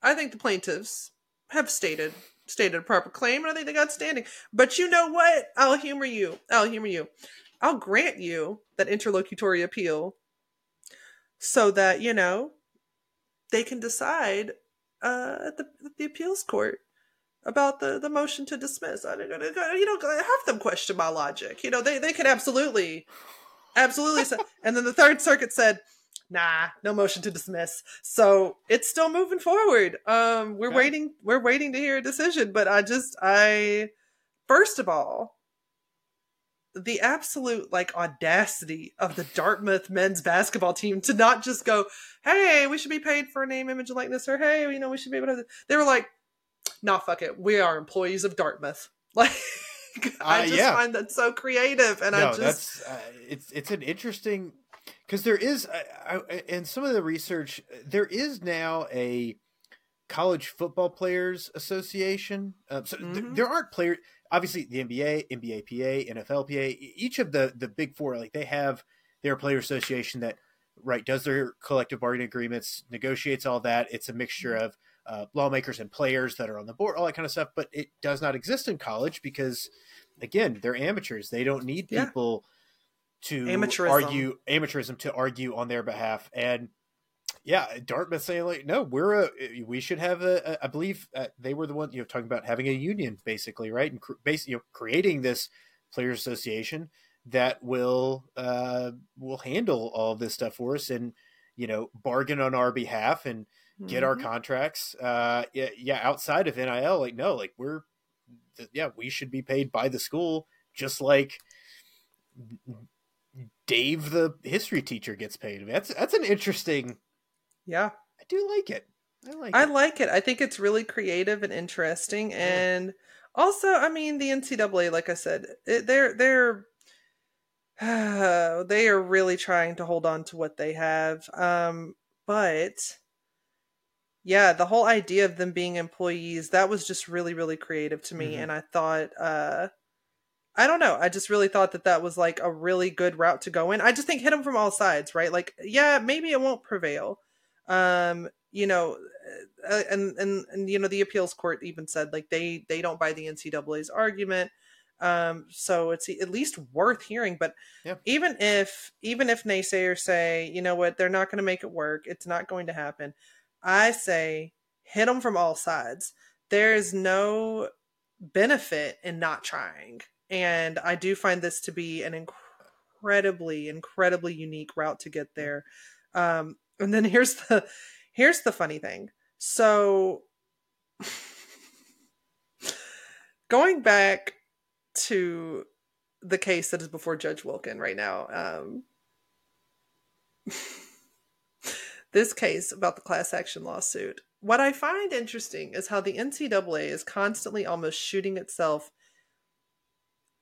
I think the plaintiffs have stated stated a proper claim, and I think they got standing. But you know what? I'll humor you. I'll humor you. I'll grant you that interlocutory appeal so that, you know, they can decide uh, at, the, at the appeals court about the, the motion to dismiss. I don't, know. you know, have them question my logic. You know, they, they could absolutely, absolutely say. And then the Third Circuit said, nah, no motion to dismiss. So it's still moving forward. Um, we're Okay. waiting. We're waiting to hear a decision. But I just, I, first of all, the absolute like audacity of the Dartmouth men's basketball team to not just go, "Hey, we should be paid for a name, image, and likeness," or "Hey, you know, we should be able to." They were like, "Nah, fuck it. We are employees of Dartmouth." Like, I Uh, just yeah. find that so creative, and I no, just that's uh, it's it's an interesting because there is I, I, in some of the research there is now a college football players association. Uh, so th- Mhm. there aren't players. Obviously, the NBA, NBAPA, NFLPA, each of the the big four, like they have their player association that right does their collective bargaining agreements, negotiates all that. It's a mixture of uh, lawmakers and players that are on the board, all that kind of stuff. But it does not exist in college because, again, they're amateurs. They don't need Yeah. people to Amateurism. argue amateurism to argue on their behalf. And yeah, Dartmouth saying like, no, we're a we should have a. a I believe uh, they were the one you know talking about having a union basically, right? And cr- basically, you know, creating this players association that will uh will handle all of this stuff for us and you know bargain on our behalf and get our Mhm. contracts uh yeah, yeah outside of nil like no like we're yeah we should be paid by the school just like dave the history teacher gets paid I mean, that's that's an interesting yeah. i do like it i like I it like it. I think it's really creative and interesting, Yeah. and also, I mean, the NCAA, like I said, it, they're they're they are really trying to hold on to what they have. Um, but yeah, the whole idea of them being employees that was just really really creative to me, Mhm. and I thought, uh, I don't know, I just really thought that that was like a really good route to go in. I just think hit them from all sides, right? Like, yeah, maybe it won't prevail. Um, you know, uh, and and and you know the appeals court even said like they they don't buy the NCAA's argument. Um, so it's at least worth hearing. But Yeah. even if even if naysayers say, you know what, they're not going to make it work, it's not going to happen. I say hit them from all sides. There is no benefit in not trying, and I do find this to be an incredibly incredibly unique route to get there. Um, and then here's the here's the funny thing. So going back to the case that is before Judge Wilken right now. Um, this case about the class action lawsuit. What I find interesting is how the NCAA is constantly almost shooting itself.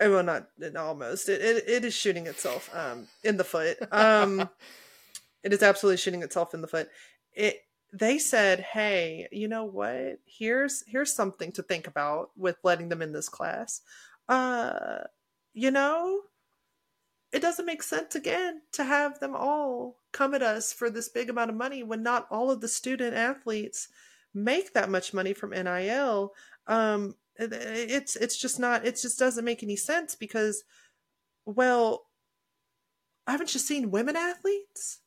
Eh, Well, not almost. It, it, it is shooting itself um, in the foot. Um, it is absolutely shooting itself in the foot. It they said, "Hey, you know what? Here's here's something to think about with letting them in this class. Uh, you know, it doesn't make sense again to have them all come at us for this big amount of money when not all of the student athletes make that much money from NIL. Um, it's it's just not. It just doesn't make any sense because, well, I haven't you seen women athletes?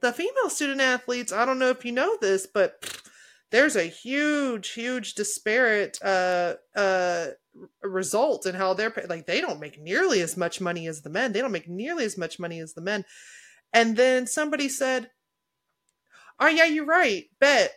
The female student athletes. I don't know if you know this, but there's a huge, huge disparate uh, uh, result in how they're like they don't make nearly as much money as the men. They don't make nearly as much money as the men. And then somebody said, "Oh yeah, you're right. Bet."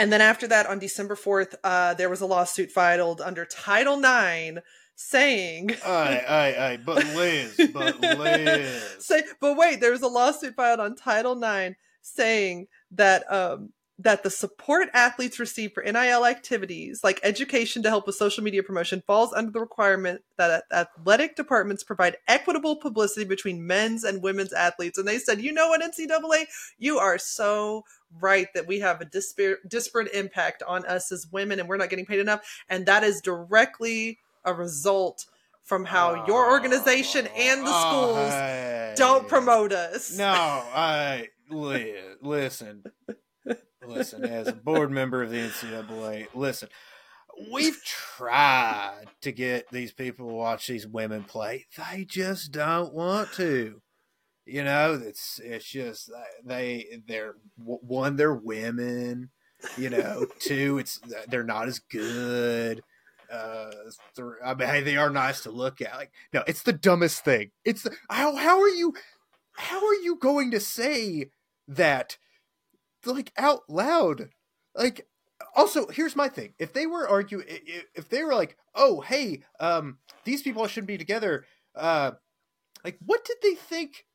And then after that, on December fourth, uh, there was a lawsuit filed under Title IX saying aye aye aye. But liz but liz. Say but wait there was a lawsuit filed on title 9 saying that um that the support athletes receive for NIL activities like education to help with social media promotion falls under the requirement that athletic departments provide equitable publicity between men's and women's athletes. And they said, you know what, NCAA, you are so right that we have a disparate, disparate impact on us as women and we're not getting paid enough. And that is directly a result from how your organization and the schools uh, don't promote us. No, I li- listen, listen. As a board member of the NCAA, listen. We've tried to get these people to watch these women play. They just don't want to. You know, it's it's just they they're one they're women. You know, two it's they're not as good uh I mean hey, they are nice to look at like no it's the dumbest thing it's the, how how are you how are you going to say that like out loud. Like also here's my thing. If they were arguing if they were like oh hey um these people shouldn't be together uh like what did they think?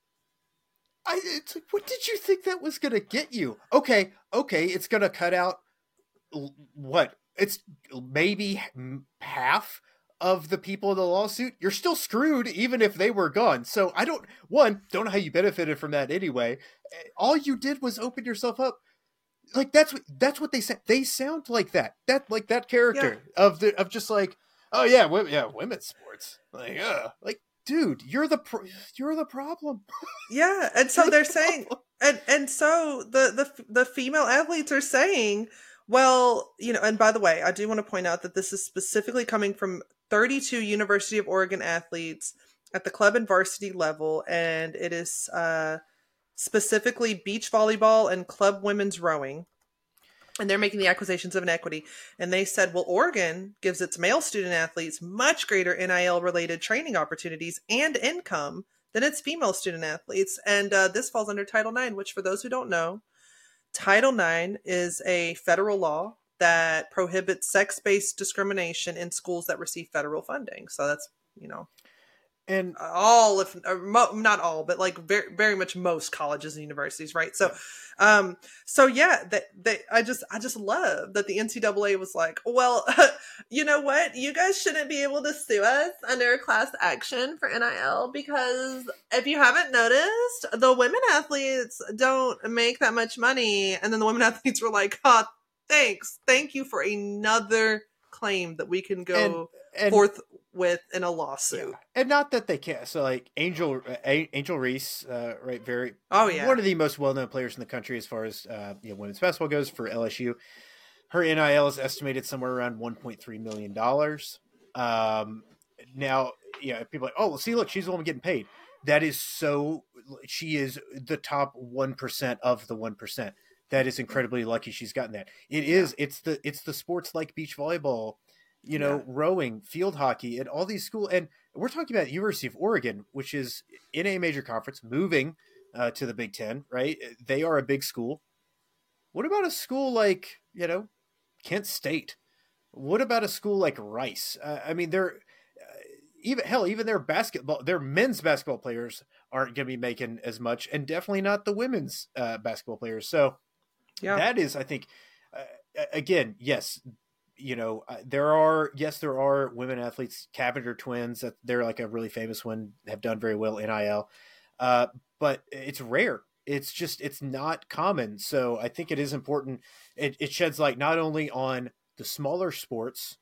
I it's like what did you think that was gonna get you? Okay okay it's gonna cut out what? It's maybe half of the people in the lawsuit, you're still screwed even if they were gone. So I don't one, don't know how you benefited from that anyway. All you did was open yourself up. Like that's what that's what they said. They sound like that. That like that character yeah. of the of just like, oh yeah, women, yeah, women's sports. Like, uh, like dude, you're the pro- you're the problem. Yeah, and so they're the saying and and so the the the female athletes are saying well, you know, and by the way, I do want to point out that this is specifically coming from 32 University of Oregon athletes at the club and varsity level, and it is uh, specifically beach volleyball and club women's rowing. And they're making the acquisitions of inequity. And they said, well, Oregon gives its male student athletes much greater NIL related training opportunities and income than its female student athletes. And uh, this falls under Title IX, which, for those who don't know, Title IX is a federal law that prohibits sex based discrimination in schools that receive federal funding. So that's, you know, and all if mo- not all but like very very much most colleges and universities right? So um so yeah that they i just i just love that the ncaa was like well you know what? You guys shouldn't be able to sue us under class action for nil because if you haven't noticed the women athletes don't make that much money. And then the women athletes were like oh thanks thank you for another claim that we can go and, and, forth with in a lawsuit. Yeah. And not that they can't. So like Angel Angel Reese, uh, right? Very. Oh yeah. One of the most well known players in the country as far as uh, you know women's basketball goes for LSU. Her NIL is estimated somewhere around 1.3 million dollars. Um, now, yeah, people are like, oh, well, see, look, she's the one getting paid. That is so. She is the top one percent of the one percent. That is incredibly lucky she's gotten that. It is. It's the. It's the sports like beach volleyball you know, yeah. rowing, field hockey, and all these schools. And we're talking about University of Oregon, which is in a major conference, moving uh, to the Big Ten, right? They are a big school. What about a school like, you know, Kent State? What about a school like Rice? Uh, I mean, they're uh, even hell, even their basketball, their men's basketball players aren't going to be making as much, and definitely not the women's uh, basketball players. So, yeah, that is, I think, uh, again, yes, you know, uh, there are yes, there are women athletes, Cavinder twins. That they're like a really famous one, have done very well NIL, uh, but it's rare. It's just it's not common. So I think it is important. It, it sheds light not only on the smaller sports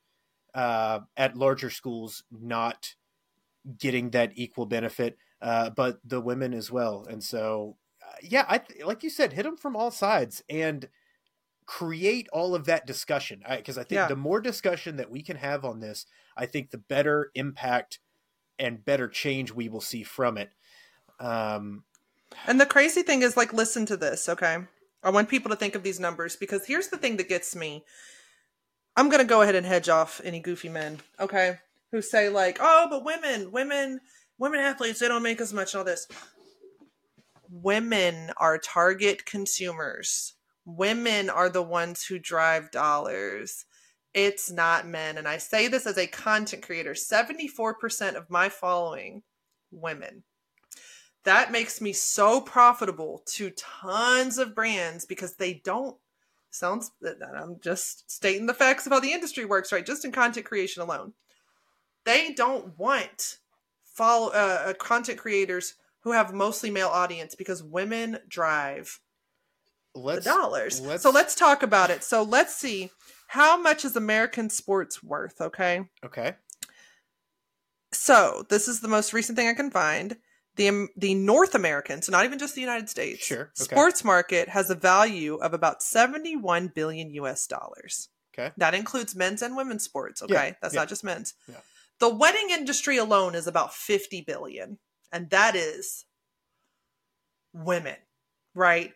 uh, at larger schools not getting that equal benefit, uh, but the women as well. And so, yeah, I like you said, hit them from all sides and create all of that discussion because I, I, think yeah. the more discussion that we can have on this i think the better impact and better change we will see from it um and the crazy thing is like listen to this okay i want people to think of these numbers because here's the thing that gets me I'm gonna go ahead and hedge off any goofy men, okay, who say like, "Oh, but women, women, women athletes, they don't make as much." And all this. Women are target consumers. Women are the ones who drive dollars. It's not men, and I say this as a content creator. Seventy-four percent of my following, women. That makes me so profitable to tons of brands because they don't sounds i'm just stating the facts of how the industry works right just in content creation alone they don't want follow uh, uh, content creators who have mostly male audience because women drive Let's the dollars let's- so let's talk about it so let's see how much is american sports worth okay Okay. so this is the most recent thing i can find the um, the north american so not even just the united states Sure, okay. sports market has a value of about 71 billion us dollars Okay. that includes men's and women's sports okay Yeah, that's yeah. not just men's Yeah. the wedding industry alone is about 50 billion and that is women right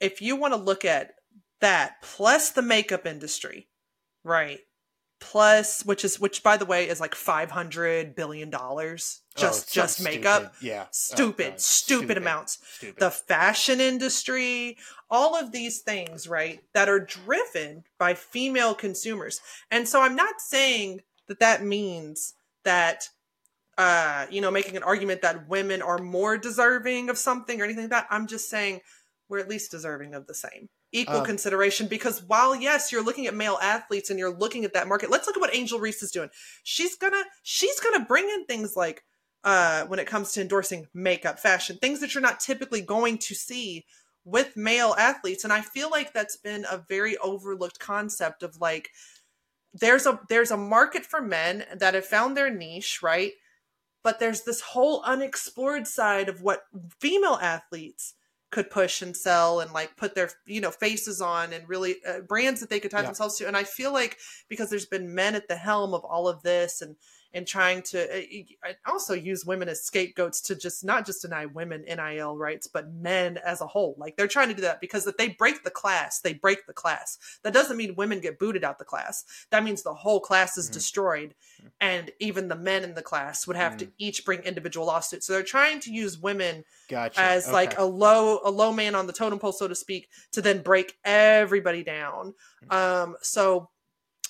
if you want to look at that plus the makeup industry right plus which is which by the way is like 500 billion dollars Oh, just it's just makeup stupid. Yeah. Oh, stupid, stupid amounts Stupid. the fashion industry, all of these things, right, that are driven by female consumers. And so I'm not saying that that means that, uh, you know, making an argument that women are more deserving of something or anything like that. I'm just saying we're at least deserving of the same equal Um, consideration because while yes you're looking at male athletes and you're looking at that market let's look at what angel reese is doing she's gonna she's gonna bring in things like uh, when it comes to endorsing makeup, fashion, things that you're not typically going to see with male athletes. And I feel like that's been a very overlooked concept of like there's a there's a market for men that have found their niche, right? But there's this whole unexplored side of what female athletes could push and sell and like put their you know faces on and really uh, brands that they could tie Yeah. themselves to and i feel like because there's been men at the helm of all of this and and trying to uh, also use women as scapegoats to just not just deny women NIL rights, but men as a whole. Like they're trying to do that because if they break the class, they break the class. That doesn't mean women get booted out the class. That means the whole class is Mhm. destroyed, and even the men in the class would have to each bring individual lawsuits. So they're trying to use women Gotcha. as like a low a low man on the totem pole, so to speak, to then break everybody down. Mm-hmm. Um, so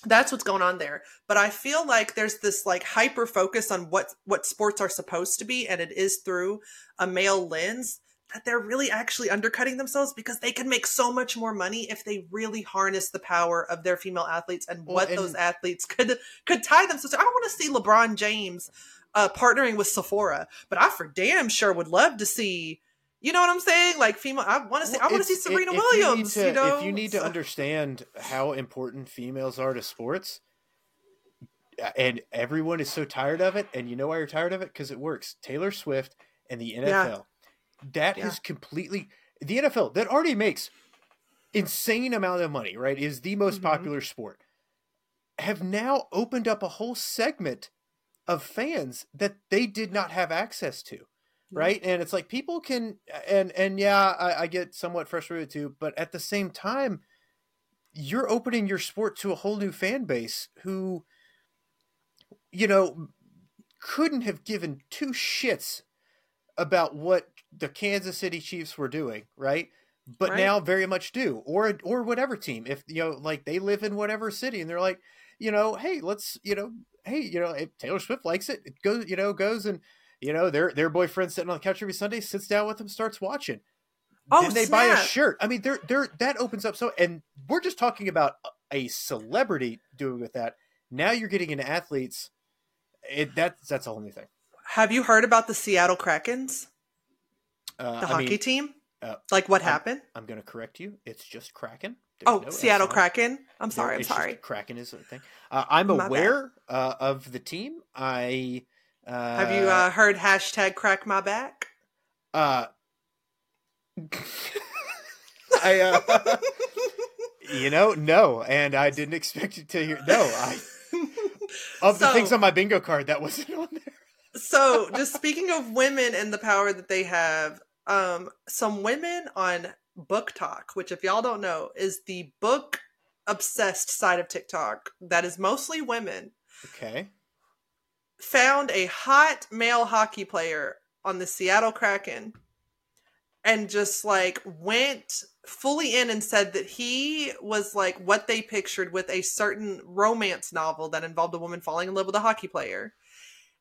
that's what's going on there. But I feel like there's this like hyper focus on what what sports are supposed to be, and it is through a male lens that they're really actually undercutting themselves because they can make so much more money if they really harness the power of their female athletes and Well, what and- those athletes could could tie themselves to. I don't want to see LeBron James uh, partnering with Sephora, but I for damn sure would love to see. You know what I'm saying? Like female, I want to see. I want to see Serena if you Williams. to- You, know, if you need to understand how important females are to sports, and everyone is so tired of it, and you know why you're tired of it because it works. Taylor Swift and the NFL, that Yeah. has completely the NFL that already makes insane amount of money. Right, is the most Mhm. popular sport. Have now opened up a whole segment of fans that they did not have access to right? And it's like people can and and yeah I, I get somewhat frustrated too but at the same time you're opening your sport to a whole new fan base who you know couldn't have given two shits about what the Kansas City Chiefs were doing right? But Right. now very much do or or whatever team. If you know like they live in whatever city and they're like you know hey let's you know hey you know if Taylor Swift likes it it goes you know goes and you know their their boyfriend sitting on the couch every Sunday sits down with them starts watching Oh, then they buy a shirt I mean they're they're that opens up so and we're just talking about a celebrity doing with that now you're getting into athletes it that's that's a whole new thing Have you heard about the Seattle Krakens, uh, the I hockey mean, team? uh, like what I'm- happened? I'm gonna correct you it's just Kraken There's Oh, no Seattle. Kraken. I'm sorry. I'm sorry. Kraken is a thing. Uh, I'm My aware uh, of the team. I uh, Have you uh, heard hashtag crack my back? uh, I uh, you know no, and I didn't expect you to hear. No, I of the So- things on my bingo card that wasn't on there. so just speaking of women and the power that they have um some women on BookTok which if y'all don't know is the book obsessed side of TikTok that is mostly women Okay. Found a hot male hockey player on the Seattle Kraken and just like went fully in and said that he was like what they pictured with a certain romance novel that involved a woman falling in love with a hockey player.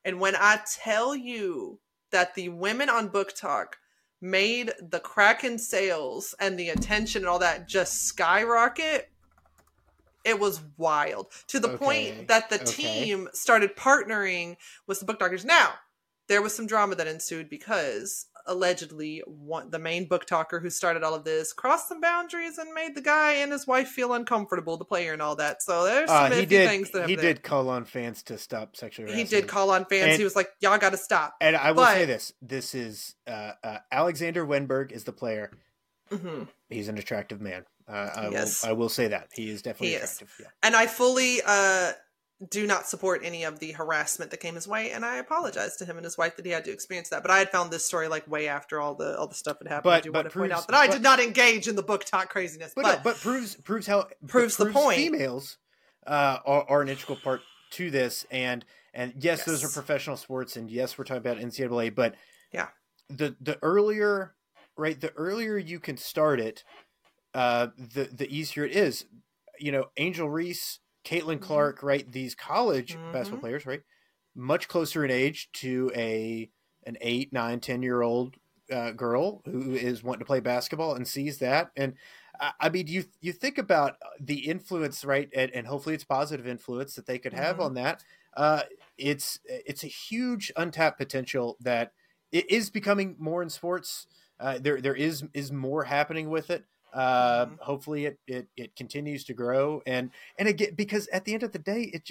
And when I tell you that the women on BookTok made the Kraken sales and the attention and all that just skyrocket, it was wild to the Okay, point that the okay. team started partnering with the BookTokers. Now, there was some drama that ensued because allegedly one, the main BookToker who started all of this crossed some boundaries and made the guy and his wife feel uncomfortable, the player and all that. So there's some Uh, he did. things that He there. did call on fans to stop sexual He did call on fans. And- he was like, "Y'all got to stop." And I will say this: this is uh, uh, Alexander Wennberg is the player. hmm He's an attractive man. Uh, I Yes. will. I will say that he is definitely He is. Yeah. And I fully uh, do not support any of the harassment that came his way, and I apologize to him and his wife that he had to experience that. But I had found this story like way after all the all the stuff had happened. But- I do but want to point out that I but- did not engage in the BookTok craziness. But, But, no, but proves proves how Proves the point. Females uh, are, are an integral part to this, and and yes, those are professional sports, and yes, we're talking about NCAA, but Yeah. the the earlier right, the earlier you can start it, uh, the the easier it is. You know, Angel Reese, Caitlin Mhm. Clark, right? These college Mhm. basketball players, right? Much closer in age to a an eight, nine, ten year old uh, girl who is wanting to play basketball and sees that, and I I mean, you you think about the influence, right, and, and hopefully it's positive influence that they could have Mhm. on that. Uh, it's it's a huge untapped potential that it is becoming more in sports. Uh, there there is is more happening with it. Uh, Mhm. Hopefully, it, it it continues to grow, and and again, because at the end of the day, it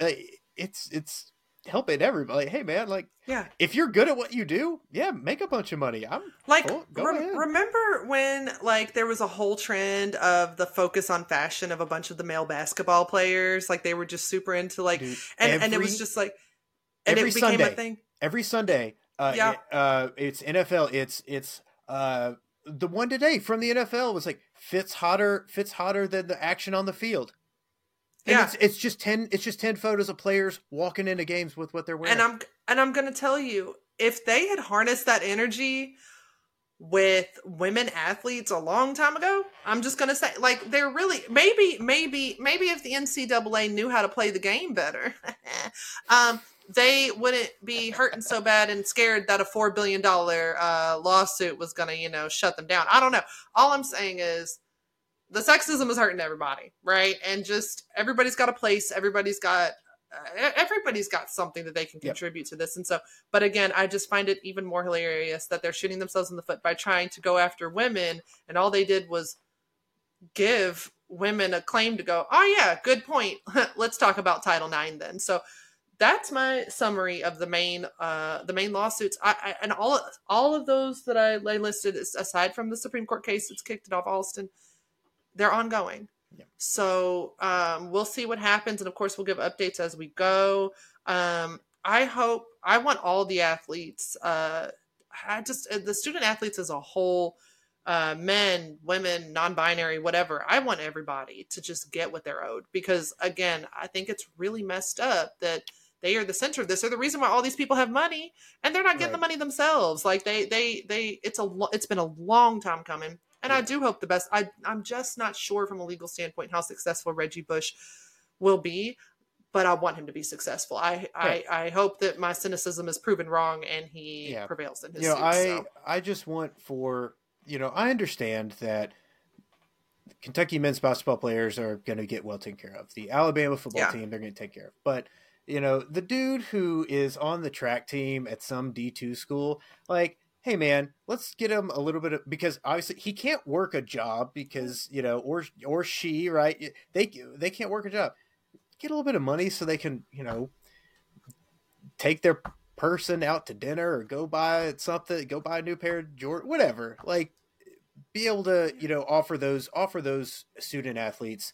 uh, it's it's helping everybody. Hey, man, like yeah, if you're good at what you do, yeah, make a bunch of money. I'm like Go- go rem- ahead. remember when like there was a whole trend of the focus on fashion of a bunch of the male basketball players, like they were just super into like, dude, and and it was just like, and every it became a thing. every Sunday. Uh, Yeah. it- uh, it's NFL. It's it's uh, the one today from the NFL was like fits hotter fits hotter than the action on the field. And Yeah. it's, it's just ten. It's just ten photos of players walking into games with what they're wearing. And I'm and I'm gonna tell you, if they had harnessed that energy with women athletes a long time ago, I'm just gonna say, like, they're really maybe, maybe, maybe if the NCAA knew how to play the game better, um, they wouldn't be hurting so bad and scared that a four billion dollar uh, lawsuit was gonna, you know, shut them down. I don't know. All I'm saying is the sexism is hurting everybody, right? And just everybody's got a place, everybody's got uh, everybody's got something that they can Yep. contribute to this. And so, but again, I just find it even more hilarious that they're shooting themselves in the foot by trying to go after women, and all they did was give women a claim to go, oh yeah, good point. Let's talk about Title IX then. So that's my summary of the main uh the main lawsuits I, I and all all of those that I, listed aside from the Supreme Court case that's kicked it off Alston they're ongoing Yeah. so um we'll see what happens and of course we'll give updates as we go um I hope I want all the athletes uh I just uh, the student athletes as a whole uh, men, women, non-binary, whatever. I want everybody to just get what they're owed because, again, I think it's really messed up that they are the center of this. They're the reason why all these people have money, and they're not getting the money themselves. Like they, they, they. It's a, it's been a long time coming, and I do hope the best. I, I'm just not sure from a legal standpoint how successful Reggie Bush will be, but I want him to be successful. I, Right. I, I hope that my cynicism is proven wrong and he Yeah. prevails in his you know, suit. I so. I just want for you know I understand that Kentucky men's basketball players are going to get well taken care of. The Alabama football Yeah. team they're going to take care of, but you know the dude who is on the track team at some D two school, like. Hey man, let's get him a little bit of because obviously he can't work a job because you know or or she right they they can't work a job. Get a little bit of money so they can you know take their person out to dinner or go buy something, go buy a new pair of Jordan, whatever. Like, be able to you know offer those offer those student athletes,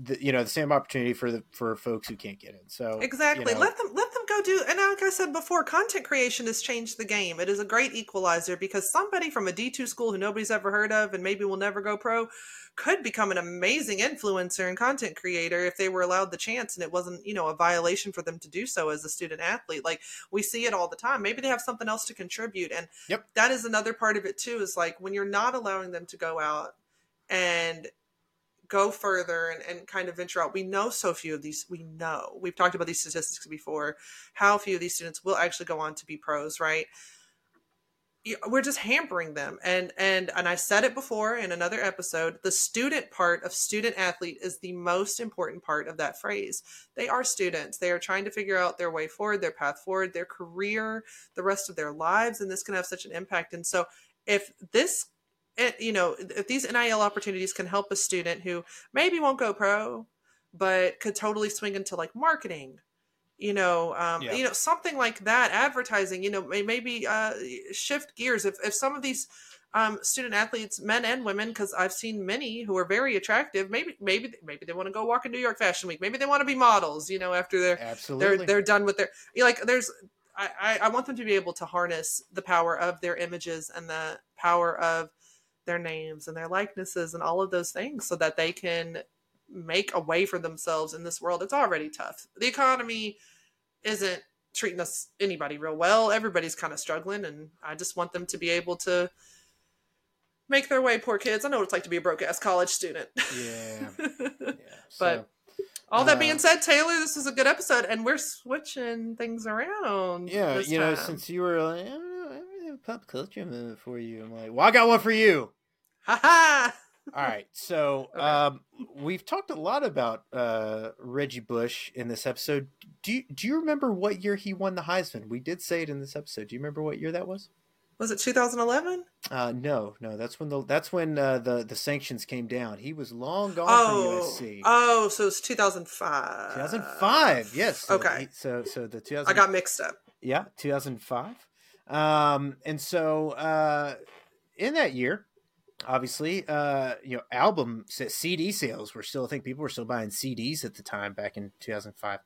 the, you know, the same opportunity for the for folks who can't get in. So Exactly. you know, let them let them go do and like I said before, content creation has changed the game. It is a great equalizer because somebody from a D two school who nobody's ever heard of and maybe will never go pro could become an amazing influencer and content creator if they were allowed the chance and it wasn't, you know, a violation for them to do so as a student athlete. Like we see it all the time. Maybe they have something else to contribute. And Yep. that is another part of it too, is like when you're not allowing them to go out and go further and, and kind of venture out. We know so few of these, we know, we've talked about these statistics before, how few of these students will actually go on to be pros, right? We're just hampering them. And and and I said it before in another episode, the student part of student athlete is the most important part of that phrase. They are students. They are trying to figure out their way forward, their path forward, their career, the rest of their lives, and this can have such an impact. And so if this you know, if these NIL opportunities can help a student who maybe won't go pro, but could totally swing into like marketing, you know, um, Yeah. you know, something like that, advertising, you know, maybe uh, shift gears. If if some of these um, student athletes, men and women, because I've seen many who are very attractive, maybe maybe maybe they want to go walk in New York Fashion Week, maybe they want to be models, you know, after they're Absolutely. they're they're done with their you know, like there's I I want them to be able to harness the power of their images and the power of their names and their likenesses and all of those things so that they can make a way for themselves in this world it's already tough the economy isn't treating us anybody real well everybody's kind of struggling and i just want them to be able to make their way poor kids i know what it's like to be a broke ass college student yeah. yeah. But- All that Uh, being said, Taylor, this was a good episode, and we're switching things around. Yeah, you know, since you were like, I don't know, I don't have a pop culture moment for you. I'm like, well, I got one for you. Ha ha. All right, so Okay. um, we've talked a lot about uh, Reggie Bush in this episode. Do you, do you remember what year he won the Heisman? We did say it in this episode. Do you remember what year that was? Was it 2011? Uh, no, no, that's when the that's when uh, the the sanctions came down. He was long gone Oh, from USC. oh, so it's 2005. 2005, yes. So Okay. he- so so the 2000. I got mixed up. Yeah, 2005. Um, and so uh, in that year, obviously, uh, you know, album CD sales were still. I think people were still buying CDs at the time back in 2005.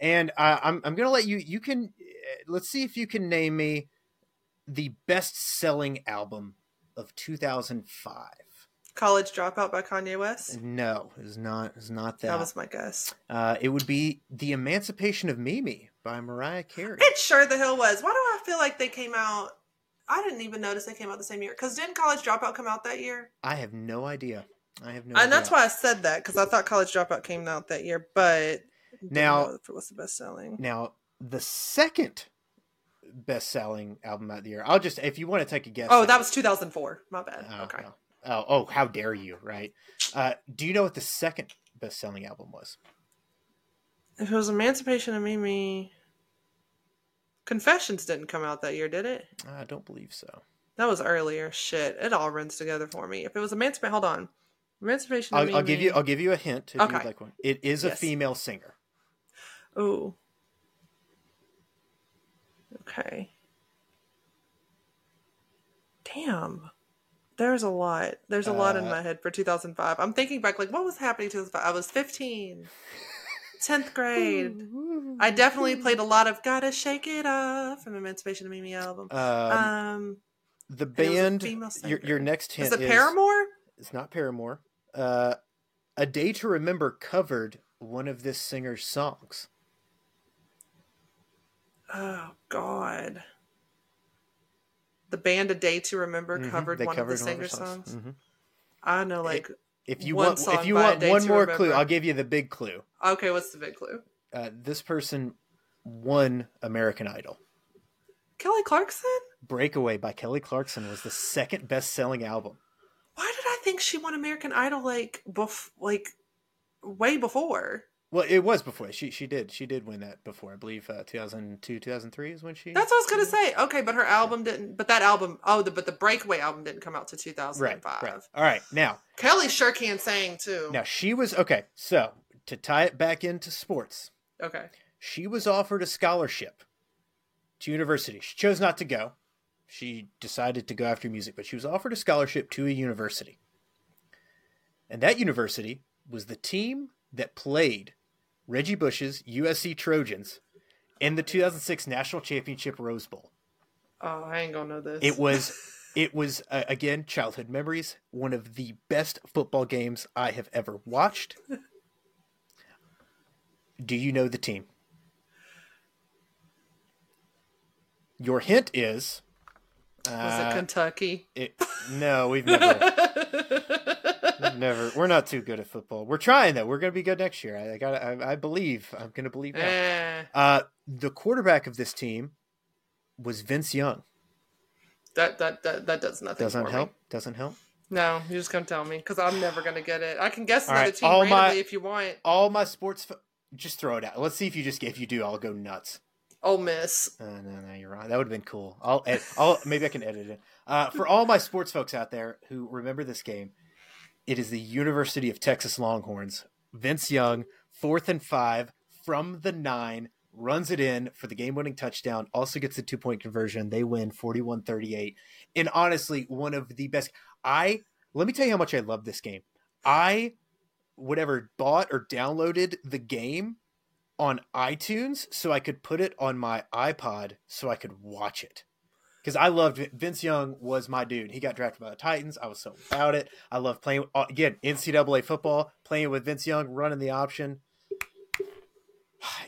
And uh, I'm I'm gonna let you. You can uh, let's see if you can name me the best selling album of 2005. College Dropout by Kanye West. No, it's not. It's not that. That was my guess. uh, it would be the Emancipation of Mimi by Mariah Carey. It sure the hell was. Why do I feel like they came out? I didn't even notice they came out the same year. Because didn't College Dropout come out that year? I have no idea. I have no. and that's why I said that because I thought College Dropout came out that year, but Now- if it was the best selling. Now, the second best selling album of the year. I'll just, if you want to take a guess. Oh, that was 2004. My bad. Oh, okay. oh, oh, oh, how dare you, right? Uh, do you know what the second best selling album was? If it was Emancipation of Mimi, Confessions didn't come out that year, did it? I don't believe so. That was earlier. Shit, it all runs together for me. If it was Emancipation, hold on, Emancipation I'll, I'll give you. I'll give you a hint if Okay. you'd like one. It is a Yes. female singer. Ooh. Okay. Damn. There's a lot. There's a lot in Uh, my head for 2005. I'm thinking back, like, what was happening in 2005? I was 15, 10th grade. I definitely played a lot of "Gotta Shake It Off" from Emancipation of Mimi album. Um, Um, the band. Your, your next hint is it Paramore? It's not Paramore. Uh, a Day to Remember covered one of this singer's songs. Oh God. The band "A Day to Remember" Mhm, covered they one covered of the singer's of singer her songs. Mhm. I know, like, If you one want, if you want one more clue, I'll give you the big clue. okay, what's the big clue? Uh, this person won American Idol. Kelly Clarkson? Breakaway by Kelly Clarkson was the second best-selling album. Why did I think she won American Idol like bef- like way before? Well, it was before she she did she did win that before. I believe uh, 2002 2003 is when she. That's what I was gonna say. Okay, but her album didn't. But that album, oh, the, but the Breakaway album didn't come out to 2005. right. 2005. Right. All right. Now Kelly sure can sing too. now she was okay. So to tie it back into sports, Okay. she was offered a scholarship to university. She chose not to go. She decided to go after music, but she was offered a scholarship to a university. And that university was the team that played Reggie Bush's USC Trojans in the 2006 National Championship Rose Bowl. Oh, I ain't gonna know this. It was it was uh, again childhood memories, one of the best football games I have ever watched. Do you know the team? Your hint is was uh, it Kentucky? it, no, we've never never we're not too good at football. We're trying though. We're gonna be good next year. I, I got I, I believe. I'm gonna believe now. Eh, Uh, the quarterback of this team was Vince Young. that that that that does nothing. Doesn't help. Me. Doesn't help. No, you're just gonna tell me because I'm never gonna get it. I can guess All another right, team all randomly my- if you want. All my sports. Fo- just throw it out. Let's see if you just if you do, I'll go nuts. Ole Miss. Uh, no, no, you're wrong. That would have been cool. I'll, ed- I'll maybe I can edit it. Uh, for all my sports folks out there who remember this game, it is the University of Texas Longhorns. Vince Young, fourth and five from the nine, runs it in for the game-winning touchdown. Also gets the two-point conversion. They win 41-38. And honestly, one of the best. I let me tell you how much I love this game. I whatever bought or downloaded the game on iTunes so I could put it on my iPod so I could watch it. Because I loved. Vince Young was my dude. He got drafted by the Titans. I was so about it. I love playing uh, again NCAA football, playing with Vince Young, running the option.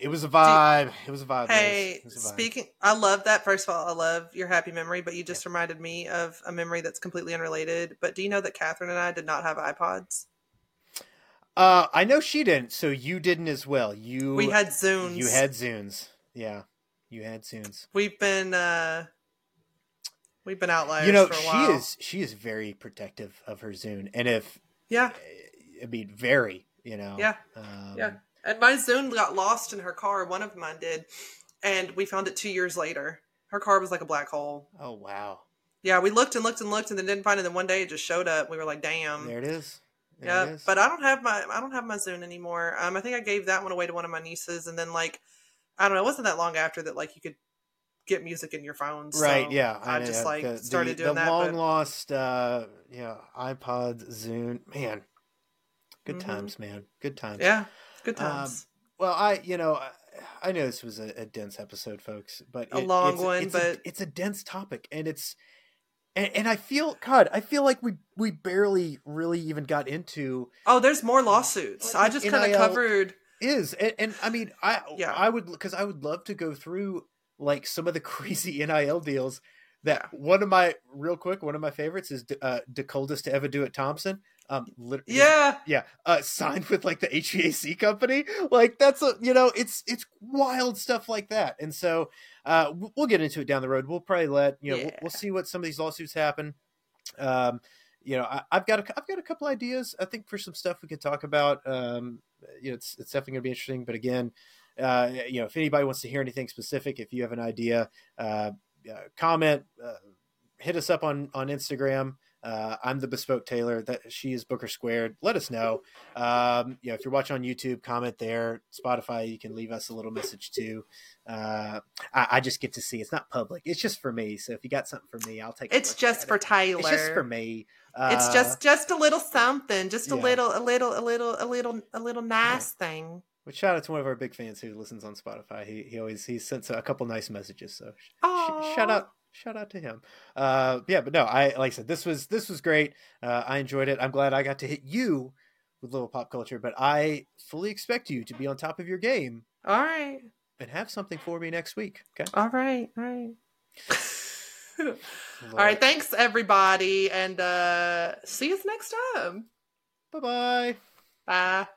It was a vibe. It was a vibe. Hey, It was a vibe. speaking, I love that. First of all, I love your happy memory, but you just reminded me of a memory that's completely unrelated. But do you know that Catherine and I did not have iPods? Uh, I know she didn't, so you didn't as well. You We had Zunes. you had Zunes. Yeah, you had Zunes. We've been uh we've been outliers. You know, for a she is she is very protective of her Zune, and if Yeah, I mean, very, you know. Yeah. Um, Yeah. and my Zune got lost in her car. One of mine did, and we found it two years later. Her car was like a black hole. Oh wow. Yeah, we looked and looked and looked and then didn't find it. Then one day it just showed up. We were like, "Damn." There it is. There yeah, it is. but I don't have my I don't have my Zune anymore. Um, I think I gave that one away to one of my nieces, and then like I don't know, it wasn't that long after that like you could get music in your phone. so right. Yeah. I, know, just like started the, doing the that. long but lost, uh, yeah, iPod, Zune. Man, good Mhm. times, man. Good times. yeah, good Um, times. Well, I, you know, I, I know this was a, a dense episode, folks, but A long it's, one, it's but- a, it's a dense topic, and it's, and, and I feel, God, I feel like we we barely really even got into oh, there's more lawsuits. I just kind of covered. is and, and i mean i Yeah. i would because i would love to go through like some of the crazy nil deals that one of my real quick one of my favorites is uh the coldest to ever do it thompson. Um Yeah, yeah uh signed with like the hvac company. Like that's a you know it's it's wild stuff like that. And so uh we'll get into it down the road. We'll probably let you know we'll, we'll see what some of these lawsuits happen. Um you know I, i've got a, i've got a couple ideas i think for some stuff we could talk about. Um you know it's, it's definitely going to be interesting but again uh you know if anybody wants to hear anything specific if you have an idea uh, uh comment uh, hit us up on on instagram uh, I'm the bespoke Taylor. That she is Booker Squared. Let us know. Um, you know, if you're watching on YouTube, comment there. Spotify, you can leave us a little message too. Uh, I, I just get to see. It's not public. It's just for me. So if you got something for me, I'll take. it's just for it. Tyler. It's just for me. Uh, It's just just a little something, just a yeah. little, a little, a little, a little, a little nice thing. But shout out to one of our big fans who listens on Spotify. He he always he sends a couple nice messages. So sh- shout out shout out to him. Uh, yeah, but no, I like I said, this was this was great. Uh, I enjoyed it. I'm glad I got to hit you with little pop culture, but I fully expect you to be on top of your game All right, and have something for me next week. Okay. all right, all right. all right, thanks everybody, and uh see us next time. Bye bye. Bye.